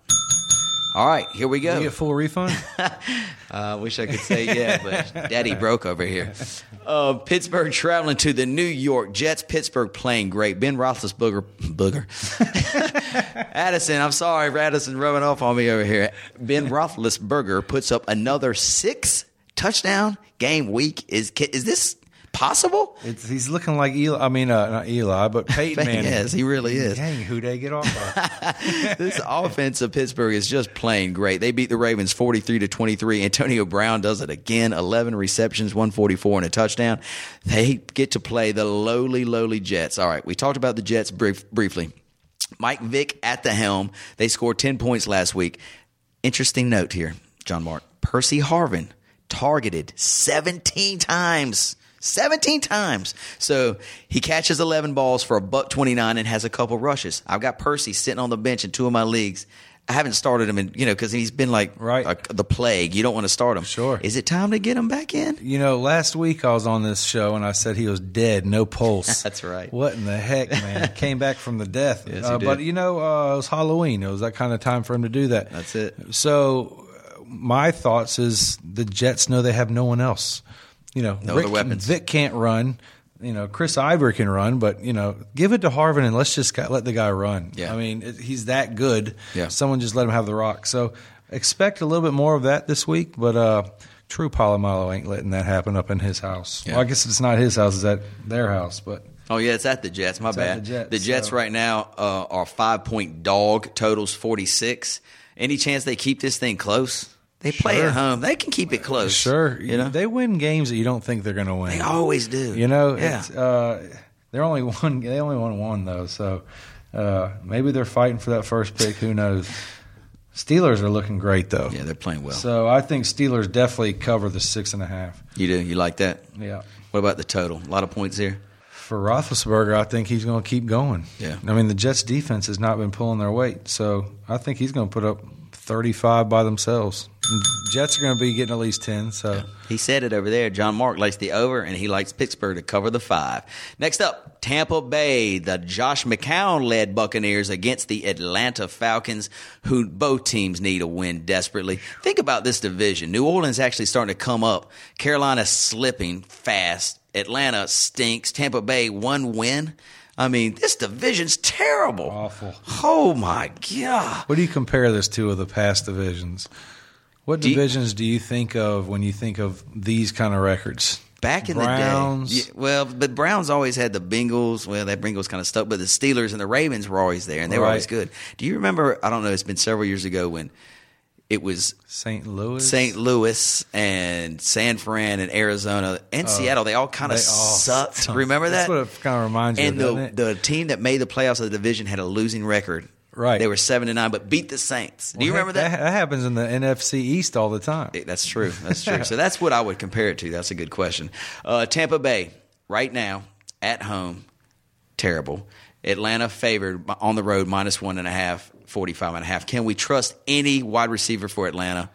Speaker 1: All right, here we
Speaker 2: You
Speaker 1: go.
Speaker 2: get full refund.
Speaker 1: I wish I could say yeah, but Daddy broke over here. Uh, Pittsburgh traveling to the New York Jets. Pittsburgh playing great. Ben Roethlisberger, booger. Addison, I'm sorry, Addison rubbing off on me over here. Ben Roethlisberger puts up another six touchdown game week. Is is this possible?
Speaker 2: It's, he's looking like Eli. I mean, uh, not Eli, but Peyton Manning.
Speaker 1: Yes, he really is.
Speaker 2: Dang, who they get off of?
Speaker 1: this offense of Pittsburgh is just playing great. They beat the Ravens 43 to 23. Antonio Brown does it again 11 receptions, 144 and a touchdown. They get to play the lowly, lowly Jets. All right, we talked about the Jets brief, briefly. Mike Vick at the helm. They scored 10 points last week. Interesting note here, John Mark. Percy Harvin targeted 17 times. 17 times. So he catches 11 balls for a buck 29 and has a couple rushes. I've got Percy sitting on the bench in two of my leagues. I haven't started him in, you know, because he's been like
Speaker 2: Right.
Speaker 1: a- the plague. You don't want to start him.
Speaker 2: Sure.
Speaker 1: Is it time to get him back in?
Speaker 2: You know, last week I was on this show and I said he was dead, no pulse.
Speaker 1: That's right.
Speaker 2: What in the heck, man? Came back from the death.
Speaker 1: Yes,
Speaker 2: uh, But you know, uh, it was Halloween. It was that kind of time for him to do that.
Speaker 1: That's it.
Speaker 2: So, my thoughts is the Jets know they have no one else. You know,
Speaker 1: No other weapons.
Speaker 2: Vick can't run. You know, Chris Ivory can run, but you know, give it to Harvin and let's just let the guy run.
Speaker 1: Yeah.
Speaker 2: I mean, it, he's that good.
Speaker 1: Yeah.
Speaker 2: Someone just let him have the rock. So expect a little bit more of that this week, but uh, Troy Polamalu ain't letting that happen up in his house.
Speaker 1: Yeah.
Speaker 2: Well, I guess it's not his house; it's at their house. But
Speaker 1: Oh yeah, it's at the Jets. My bad.
Speaker 2: at the Jets, so-
Speaker 1: right now uh, are five point dog. Totals forty six. Any chance they keep this thing close? They play
Speaker 2: Sure.
Speaker 1: at home. They can keep it close.
Speaker 2: sure,
Speaker 1: you know
Speaker 2: they win games that you don't think they're going to win.
Speaker 1: they always do.
Speaker 2: You know,
Speaker 1: yeah.
Speaker 2: uh, they're only one. They only won one though, so uh, maybe they're fighting for that first pick. Who knows? Steelers are looking great though.
Speaker 1: yeah, they're playing well.
Speaker 2: So I think Steelers definitely cover the six and a half.
Speaker 1: you do. You like that?
Speaker 2: Yeah.
Speaker 1: What about the total? A lot of points here.
Speaker 2: For Roethlisberger, I think he's going to keep going.
Speaker 1: Yeah.
Speaker 2: I mean, the Jets' defense has not been pulling their weight, so I think he's going to put up 35 by themselves. Jets are going to be getting at least 10. So
Speaker 1: He said it over there. John Mark likes the over, and he likes Pittsburgh to cover the five. Next up, Tampa Bay, the Josh McCown led Buccaneers against the Atlanta Falcons, who both teams need a win desperately. Think about this division. New Orleans actually starting to come up. Carolina slipping fast. Atlanta stinks. Tampa Bay, one win. I mean, this division's terrible.
Speaker 2: Awful.
Speaker 1: Oh, my God.
Speaker 2: what do you compare this to of the past divisions? What
Speaker 1: Do you-
Speaker 2: divisions do you think of when you think of these kind of records?
Speaker 1: Back in
Speaker 2: Browns.
Speaker 1: the day, Yeah, well, but Browns always had the Bengals. Well, that Bengals kind of stuck, but the Steelers and the Ravens were always there, and they were always good. Do you remember? I don't know. It's been several years ago when it was
Speaker 2: St. Louis?
Speaker 1: St. Louis and San Fran and Arizona and Seattle. They all kind of
Speaker 2: Oh,
Speaker 1: sucked.
Speaker 2: stunk.
Speaker 1: Remember that?
Speaker 2: That's what it kind of reminds you
Speaker 1: and
Speaker 2: of,
Speaker 1: the the team that made the playoffs of the division had a losing record.
Speaker 2: Right.
Speaker 1: They were seven and nine, but beat the Saints. Do you remember
Speaker 2: heck,
Speaker 1: that?
Speaker 2: That happens in the NFC East all the time.
Speaker 1: That's true. That's true. so that's what I would compare it to. That's a good question. Uh, Tampa Bay, right now, at home, terrible. Atlanta favored on the road, minus one and a half, 45 and a half. Can we trust any wide receiver for Atlanta?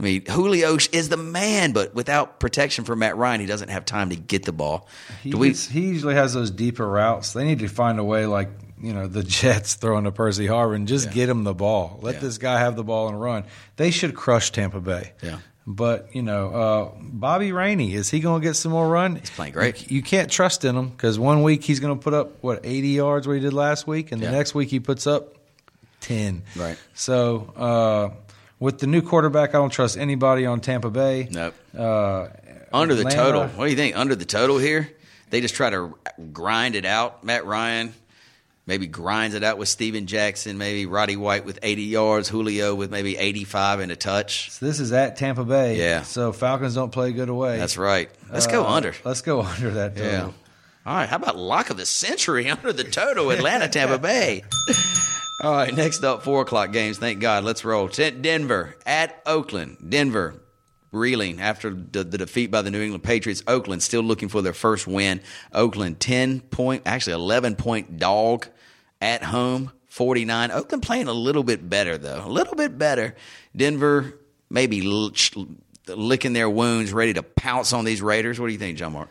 Speaker 1: I mean, Julio is the man, but without protection for Matt Ryan, he doesn't have time to get the ball.
Speaker 2: He,
Speaker 1: we?
Speaker 2: he usually has those deeper routes. They need to find a way, like you know, the Jets throwing to Percy Harvin. Just get him the ball. Let
Speaker 1: Yeah.
Speaker 2: this guy have the ball and run. They should crush Tampa Bay.
Speaker 1: Yeah.
Speaker 2: But you know, uh, Bobby Rainey is he going to get some more run? He's
Speaker 1: playing great.
Speaker 2: You, you can't trust in him because one week he's going to put up what eighty yards what he did last week, and
Speaker 1: Yeah.
Speaker 2: the next week he puts up ten.
Speaker 1: Right.
Speaker 2: So uh, with the new quarterback, I don't trust anybody on Tampa Bay.
Speaker 1: Nope.
Speaker 2: Uh,
Speaker 1: Under the total. What do you think? Under the total here? They just try to grind it out. Matt Ryan. Maybe grinds it out with Steven Jackson, maybe Roddy White with 80 yards, Julio with maybe 85 and a touch.
Speaker 2: So this is at Tampa Bay.
Speaker 1: Yeah.
Speaker 2: So Falcons don't play good away.
Speaker 1: That's right. Let's go
Speaker 2: Uh,
Speaker 1: under.
Speaker 2: Let's go under that total.
Speaker 1: Yeah. All right. How about lock of the century under the total, Atlanta, Tampa Bay? All right. Next up, four o'clock games. Thank God. Let's roll. Denver at Oakland. Denver reeling after the, the defeat by the New England Patriots. Oakland still looking for their first win. Oakland 10 point, actually 11 point dog at home, 49. Oakland playing a little bit better, though. A little bit better. Denver maybe l- licking their wounds, ready to pounce on these Raiders. What do you think, John Mark?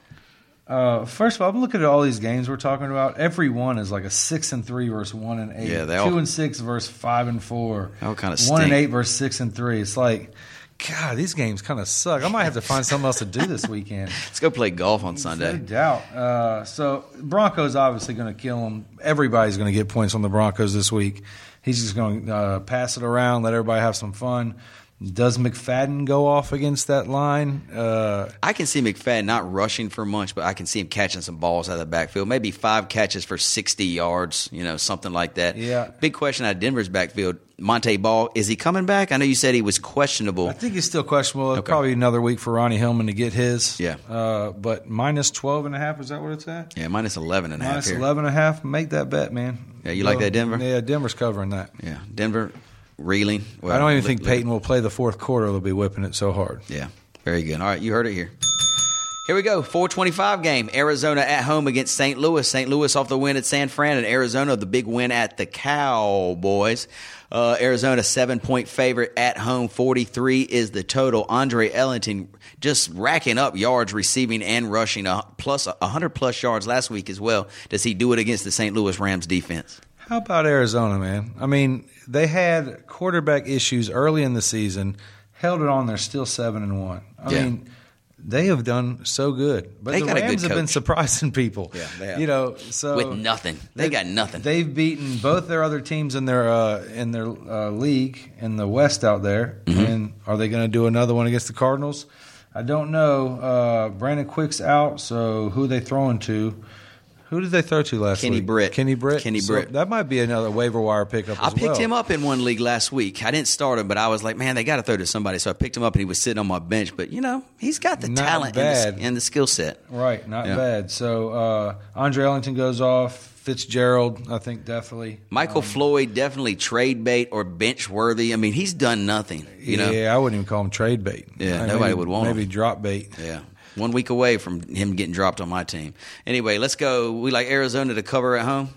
Speaker 2: Uh, first of all, I'm looking at all these games we're talking about. Every one is like a six and three versus one and eight.
Speaker 1: Yeah, they
Speaker 2: two and six versus five and four.
Speaker 1: All kinda
Speaker 2: one and eight versus six and three. It's like, God, these games kind of suck. I might have to find something else to do this weekend.
Speaker 1: Let's go play golf on Sunday.
Speaker 2: No doubt. Uh, so Broncos obviously going to kill them. Everybody's going to get points on the Broncos this week. He's just going to uh, pass it around, let everybody have some fun. Does McFadden go off against that line? Uh,
Speaker 1: I can see McFadden not rushing for much, but I can see him catching some balls out of the backfield. Maybe five catches for 60 yards, you know, something like that.
Speaker 2: Yeah.
Speaker 1: Big question out of Denver's backfield. Montee Ball, is he coming back? I know you said he was questionable.
Speaker 2: I think he's still questionable.
Speaker 1: Okay.
Speaker 2: Probably another week for Ronnie Hillman to get his.
Speaker 1: Yeah.
Speaker 2: Uh, but minus 12 and a half, is that what it's at?
Speaker 1: Yeah, minus 11 and a half
Speaker 2: Minus
Speaker 1: here.
Speaker 2: 11 and a half. Make that bet, man.
Speaker 1: Yeah, you like that, Denver?
Speaker 2: Yeah, Denver's covering that.
Speaker 1: Yeah, Denver reeling. Well,
Speaker 2: I don't even
Speaker 1: look-
Speaker 2: think
Speaker 1: look-
Speaker 2: Peyton will play the fourth quarter. They'll be whipping it so hard.
Speaker 1: Yeah, very good. All right, you heard it here. Here we go. 425 game. Arizona at home against St. Louis. St. Louis off the win at San Fran, and Arizona the big win at the Cowboys. Uh, Arizona seven point favorite at home. 43 is the total. Andre Ellington just racking up yards receiving and rushing, a, plus 100 plus yards last week as well. Does he do it against the St. Louis Rams defense?
Speaker 2: How about Arizona, man? I mean, they had quarterback issues early in the season, held it on. They're still seven and one. I
Speaker 1: Yeah.
Speaker 2: mean, they have done so good, but
Speaker 1: They
Speaker 2: the
Speaker 1: got a good
Speaker 2: Rams have been surprising people.
Speaker 1: Yeah, they have.
Speaker 2: You know, so
Speaker 1: With nothing. They got nothing.
Speaker 2: They've beaten both their other teams in their uh, in their uh, league in the West out there.
Speaker 1: Mm-hmm.
Speaker 2: And are they going to do another one against the Cardinals? I don't know. Uh, Brandon Quick's out, so who are they throwing to? Who did they throw to last
Speaker 1: Kenny
Speaker 2: week?
Speaker 1: Britt.
Speaker 2: Kenny Britt.
Speaker 1: Kenny
Speaker 2: So
Speaker 1: Britt.
Speaker 2: that might be another waiver wire pickup.
Speaker 1: I picked
Speaker 2: well.
Speaker 1: him up in one league last week. I didn't start him, but I was like, man, they got to throw to somebody. So I picked him up, and he was sitting on my bench. But you know, he's got the
Speaker 2: Not
Speaker 1: talent
Speaker 2: bad.
Speaker 1: and the, and the skill set.
Speaker 2: Right, not
Speaker 1: Yeah.
Speaker 2: bad. So uh, Andre Ellington goes off. Fitzgerald, I think definitely.
Speaker 1: Michael Floyd definitely trade bait or bench worthy. I mean, he's done nothing. You know,
Speaker 2: yeah, I wouldn't even call him trade bait.
Speaker 1: Yeah,
Speaker 2: Uh,
Speaker 1: nobody
Speaker 2: maybe-
Speaker 1: would want
Speaker 2: maybe
Speaker 1: him.
Speaker 2: Maybe drop bait.
Speaker 1: Yeah. One week away from him getting dropped on my team. Anyway, let's go. We like Arizona to cover at home.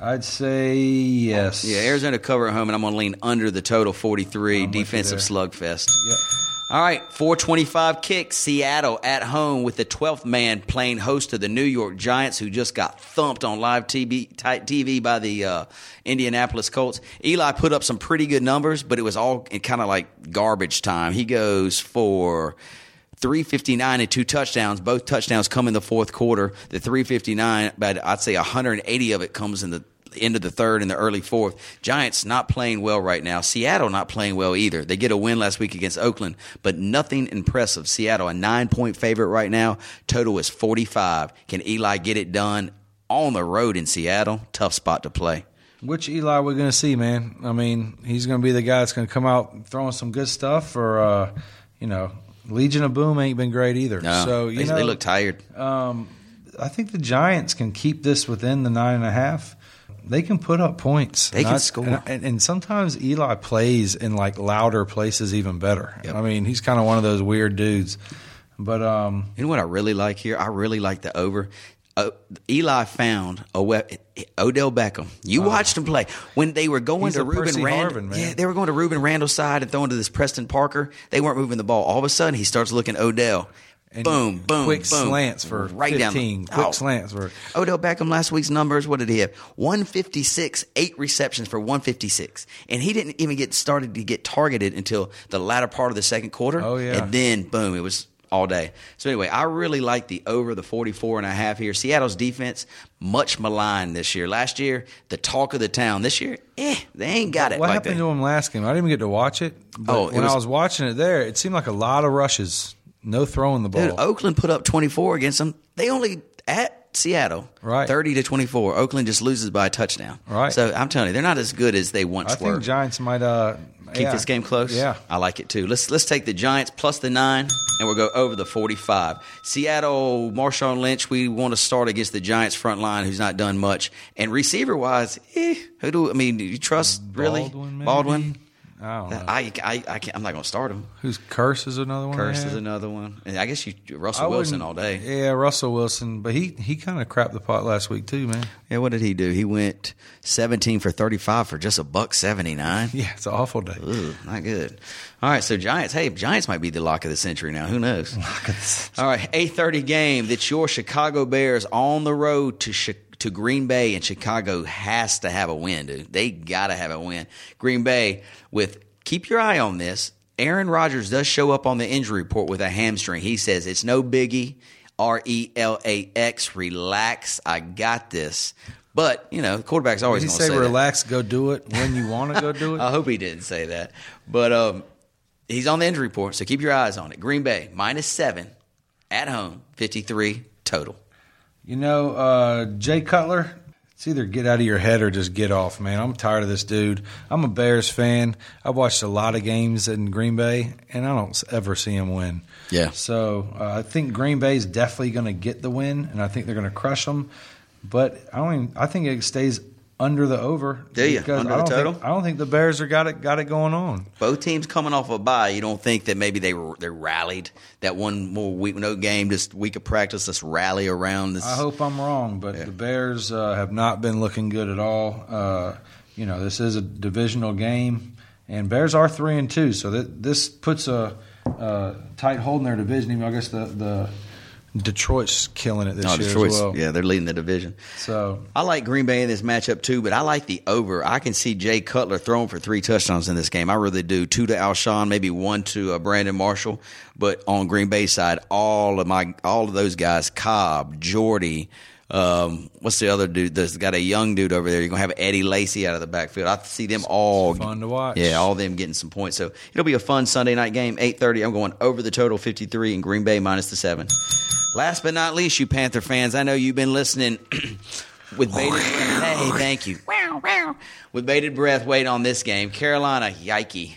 Speaker 2: I'd say yes.
Speaker 1: Yeah, Arizona cover at home, and I'm going to lean under the total 43
Speaker 2: with you
Speaker 1: defensive slugfest.
Speaker 2: Yep.
Speaker 1: All right, 425 kick. Seattle at home with the 12th man playing host to the New York Giants, who just got thumped on live TV, TV by the uh, Indianapolis Colts. Eli put up some pretty good numbers, but it was all kind of like garbage time. He goes for 359 and two touchdowns. Both touchdowns come in the fourth quarter. The 359, but I'd say 180 of it comes in the end of the third and the early fourth. Giants not playing well right now. Seattle not playing well either. They get a win last week against Oakland, but nothing impressive. Seattle a nine point favorite right now. Total is 45. Can Eli get it done on the road in Seattle? Tough spot to play.
Speaker 2: Which Eli we're to see, man? I mean, he's to be the guy that's to come out throwing some good stuff, or uh, you know, Legion of Boom ain't been great either.
Speaker 1: No,
Speaker 2: so you
Speaker 1: they,
Speaker 2: know,
Speaker 1: they look tired.
Speaker 2: Um, I think the Giants can keep this within the nine and a half. They can put up points.
Speaker 1: They can
Speaker 2: I-
Speaker 1: score.
Speaker 2: and, and, and sometimes Eli plays in like louder places even better.
Speaker 1: Yep.
Speaker 2: I mean, he's kind of one of those weird dudes. But um,
Speaker 1: You know what I really like here? I really like the over. Uh, Eli found a we- Odell Beckham. You oh. watched him play when they were going
Speaker 2: Oh. He's
Speaker 1: to
Speaker 2: Rueben Randle.
Speaker 1: Yeah, they were going to Rueben Randle's side and throwing to this Preston Parker. They weren't moving the ball. All of a sudden, he starts looking Odell.
Speaker 2: and
Speaker 1: boom, boom,
Speaker 2: quick
Speaker 1: boom.
Speaker 2: slants for
Speaker 1: right down.
Speaker 2: fifteen. Quick
Speaker 1: Oh.
Speaker 2: slants for
Speaker 1: Odell Beckham last week's numbers, what did he have? 156, eight receptions for 156. And he didn't even get started to get targeted until the latter part of the second quarter.
Speaker 2: Oh, yeah.
Speaker 1: And then, boom, it was all day. So anyway, I really like the over the 44 and a half here. Seattle's defense, much maligned this year. Last year, the talk of the town. This year, eh, they ain't got it
Speaker 2: What
Speaker 1: like
Speaker 2: happened
Speaker 1: that.
Speaker 2: to them last game? I didn't even get to watch it. But
Speaker 1: Oh, it
Speaker 2: when
Speaker 1: was-
Speaker 2: I was watching it there, it seemed like a lot of rushes, no throwing the ball.
Speaker 1: Dude, Oakland put up 24 against them. They only at Seattle,
Speaker 2: Right.
Speaker 1: thirty to twenty four. Oakland just loses by a touchdown,
Speaker 2: Right.
Speaker 1: So I'm telling you, they're not as good as they once were.
Speaker 2: I
Speaker 1: were.
Speaker 2: think Giants might uh,
Speaker 1: Keep
Speaker 2: yeah.
Speaker 1: this game close.
Speaker 2: Yeah.
Speaker 1: I like it too. Let's let's take the Giants plus the nine, and we'll go over the forty-five. Seattle, Marshawn Lynch. We want to start against the Giants front line, who's not done much, and receiver wise, eh, who do I mean? Do you trust really
Speaker 2: maybe?
Speaker 1: Baldwin?
Speaker 2: Uh, know.
Speaker 1: I, I, I can't, I'm not going to start him.
Speaker 2: Who's Kearse is another one. Kearse
Speaker 1: is another one. And I guess you Russell
Speaker 2: I
Speaker 1: Wilson all day.
Speaker 2: Yeah, Russell Wilson, but he he kind of crapped the pot last week too, man.
Speaker 1: Yeah, what did he do? He went 17 for 35 for just a buck 79.
Speaker 2: Yeah, it's an awful day.
Speaker 1: Ooh, not good. All right, so Giants. Hey, Giants might be the lock of the century now. Who knows? All right, eight thirty game. That's your Chicago Bears on the road to Chi- to Green Bay, and Chicago has to have a win, dude. They gotta have a win. Green Bay with keep your eye on this. Aaron Rodgers does show up on the injury report with a hamstring. He says it's no biggie. R E L A X. Relax. I got this. But you know, the quarterback's always going to
Speaker 2: say
Speaker 1: say that.
Speaker 2: relax, go do it when you want to go do it?
Speaker 1: I hope he didn't say that. But um, he's on the injury report, so keep your eyes on it. Green Bay minus seven at home, fifty three total.
Speaker 2: You know, uh, Jay Cutler, it's either get out of your head or just get off, man. I'm tired of this dude. I'm a Bears fan. I've watched a lot of games in Green Bay, and I don't ever see him win.
Speaker 1: Yeah.
Speaker 2: So uh, I think Green Bay is definitely going to get the win, and I think they're going to crush them. But I don't. Even, I think it stays under the over.
Speaker 1: Do?
Speaker 2: Because
Speaker 1: Under
Speaker 2: I
Speaker 1: the
Speaker 2: don't
Speaker 1: total?
Speaker 2: Think, I don't think the Bears are got it got it going on.
Speaker 1: Both teams coming off a bye. You don't think that maybe they were they rallied that one more week no game, just week of practice, just rally around this.
Speaker 2: I hope I'm wrong, but
Speaker 1: Yeah.
Speaker 2: the Bears uh, have not been looking good at all. Uh, you know, this is a divisional game, and Bears are three and two, so that this puts a, a tight hold in their division. Even I guess the the Detroit's killing it this
Speaker 1: No,
Speaker 2: year
Speaker 1: Detroit's,
Speaker 2: as well.
Speaker 1: yeah, they're leading the division.
Speaker 2: So
Speaker 1: I like Green Bay in this matchup too, but I like the over. I can see Jay Cutler throwing for three touchdowns in this game. I really do. Two to Alshon, maybe one to uh, Brandon Marshall. But on Green Bay side, all of my all of those guys, Cobb, Jordy, um, what's the other dude? There's got a young dude over there. You're gonna have Eddie Lacy out of the backfield. I see them all
Speaker 2: fun to watch.
Speaker 1: Yeah, all of them getting some points. So it'll be a fun Sunday night game. Eight thirty. I'm going over the total fifty three and Green Bay minus the seven. Last but not least, you Panther fans, I know you've been listening with bated breath. Hey, thank you. With bated breath, wait on this game. Carolina, yikey.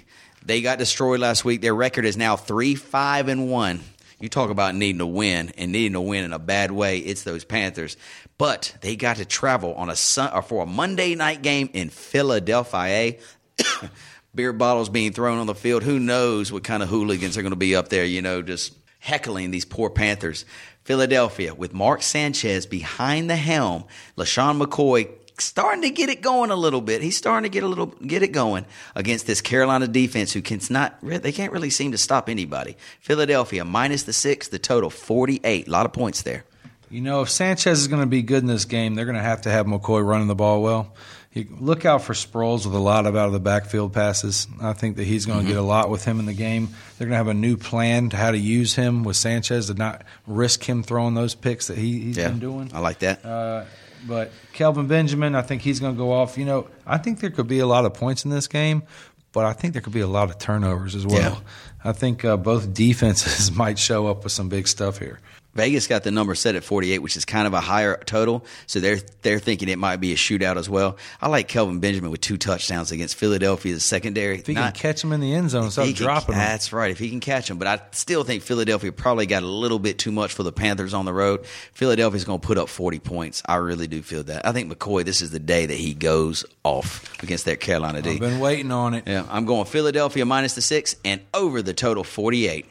Speaker 1: They got destroyed last week. Their record is now three, five, and one. You talk about needing to win and needing to win in a bad way. It's those Panthers. But they got to travel on a sun, or for a Monday night game in Philadelphia. Beer bottles being thrown on the field. Who knows what kind of hooligans are going to be up there? You know, just heckling these poor Panthers. Philadelphia with Mark Sanchez behind the helm. LeSean McCoy starting to get it going a little bit. He's starting to get a little get it going against this Carolina defense who can not they can't really seem to stop anybody. Philadelphia minus the six, the total forty eight. A lot of points there.
Speaker 2: You know, if Sanchez is going to be good in this game, they're going to have to have McCoy running the ball well. You look out for Sproles with a lot of out of the backfield passes. I think that he's going to get a lot with him in the game. They're going to have a new plan to how to use him with Sanchez to not risk him throwing those picks that he, he's
Speaker 1: Yeah,
Speaker 2: been doing.
Speaker 1: I like that.
Speaker 2: Uh, but Kelvin Benjamin, I think he's going to go off. You know, I think there could be a lot of points in this game, but I think there could be a lot of turnovers as well.
Speaker 1: Yeah.
Speaker 2: I think uh, both defenses might show up with some big stuff here.
Speaker 1: Vegas got the number set at 48, which is kind of a higher total. So they're they're thinking it might be a shootout as well. I like Kelvin Benjamin with two touchdowns against Philadelphia's secondary.
Speaker 2: If he
Speaker 1: Not-
Speaker 2: can catch him in the end zone, stop
Speaker 1: he can-
Speaker 2: dropping him.
Speaker 1: That's right. If he can catch them, but I still think Philadelphia probably got a little bit too much for the Panthers on the road. Philadelphia's going to put up 40 points. I really do feel that. I think McCoy. This is the day that he goes off against that Carolina D.
Speaker 2: I've been waiting on it.
Speaker 1: Yeah, I'm going Philadelphia minus the six and over the total 48.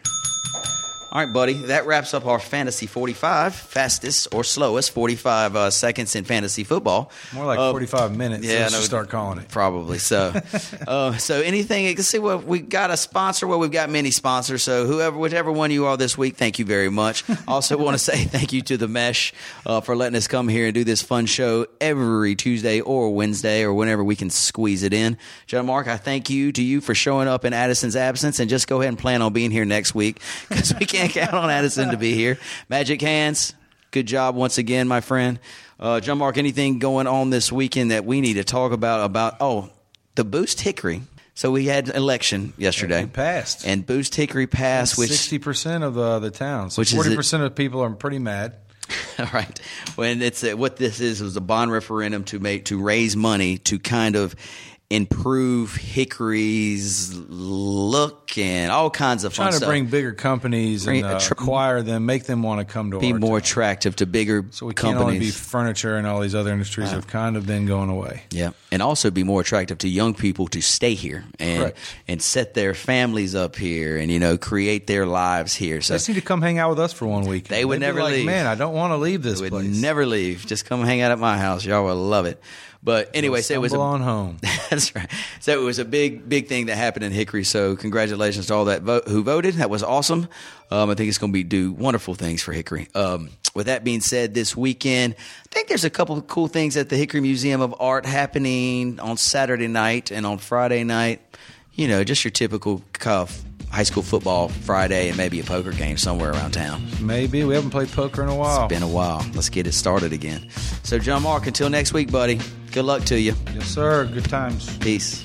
Speaker 1: All right, buddy. That wraps up our fantasy 45, fastest or slowest 45 uh, seconds in fantasy football.
Speaker 2: More like
Speaker 1: Uh,
Speaker 2: 45 minutes.
Speaker 1: yeah,
Speaker 2: let's
Speaker 1: no,
Speaker 2: start calling it.
Speaker 1: Probably so. uh, so anything? Let's see what we got a sponsor. Well, we've got many sponsors. So whoever, whichever one you are this week, thank you very much. Also, want to say thank you to the Mesh uh, for letting us come here and do this fun show every Tuesday or Wednesday or whenever we can squeeze it in. John Mark, I thank you to you for showing up in Addison's absence, and just go ahead and plan on being here next week because we can't count on Addison to be here. Magic hands. Good job once again, my friend. Uh, John Mark, anything going on this weekend that we need to talk about? About oh, the Boost Hickory. So we had election yesterday.
Speaker 2: It passed.
Speaker 1: and Boost Hickory passed, which
Speaker 2: Sixty percent of the the towns,
Speaker 1: Which is
Speaker 2: forty percent of people are pretty mad.
Speaker 1: All right. When it's a, what this is was a bond referendum to make to raise money to kind of improve Hickory's look and all kinds of
Speaker 2: Trying to
Speaker 1: stuff.
Speaker 2: bring bigger companies
Speaker 1: Bring
Speaker 2: and uh,
Speaker 1: tr-
Speaker 2: acquire them, make them want to come to
Speaker 1: be more attractive to bigger
Speaker 2: So we can't only be furniture and all these other industries have kind of been going away.
Speaker 1: Yeah, and also be more attractive to young people to stay here and
Speaker 2: Correct.
Speaker 1: and set their families up here and you know create their lives here. So
Speaker 2: They just need to come hang out with us for one week.
Speaker 1: They would
Speaker 2: They'd
Speaker 1: never
Speaker 2: like,
Speaker 1: leave.
Speaker 2: Man, I don't want to leave this
Speaker 1: would
Speaker 2: place.
Speaker 1: never leave. Just come hang out at my house. Y'all will love it. But anyway, so it was a,
Speaker 2: on home.
Speaker 1: That's right. So it was a big, big thing that happened in Hickory. So congratulations to all that vote who voted. That was awesome. Um, I think it's going to be do wonderful things for Hickory. Um, with that being said, this weekend, I think there's a couple of cool things at the Hickory Museum of Art happening on Saturday night and on Friday night. You know, just your typical cuff. High school football Friday and maybe a poker game somewhere around town.
Speaker 2: Maybe we haven't played poker in a while.
Speaker 1: It's been a while. Let's get it started again. So, John Mark, until next week, buddy. Good luck to you.
Speaker 2: Yes, sir. Good times.
Speaker 1: Peace.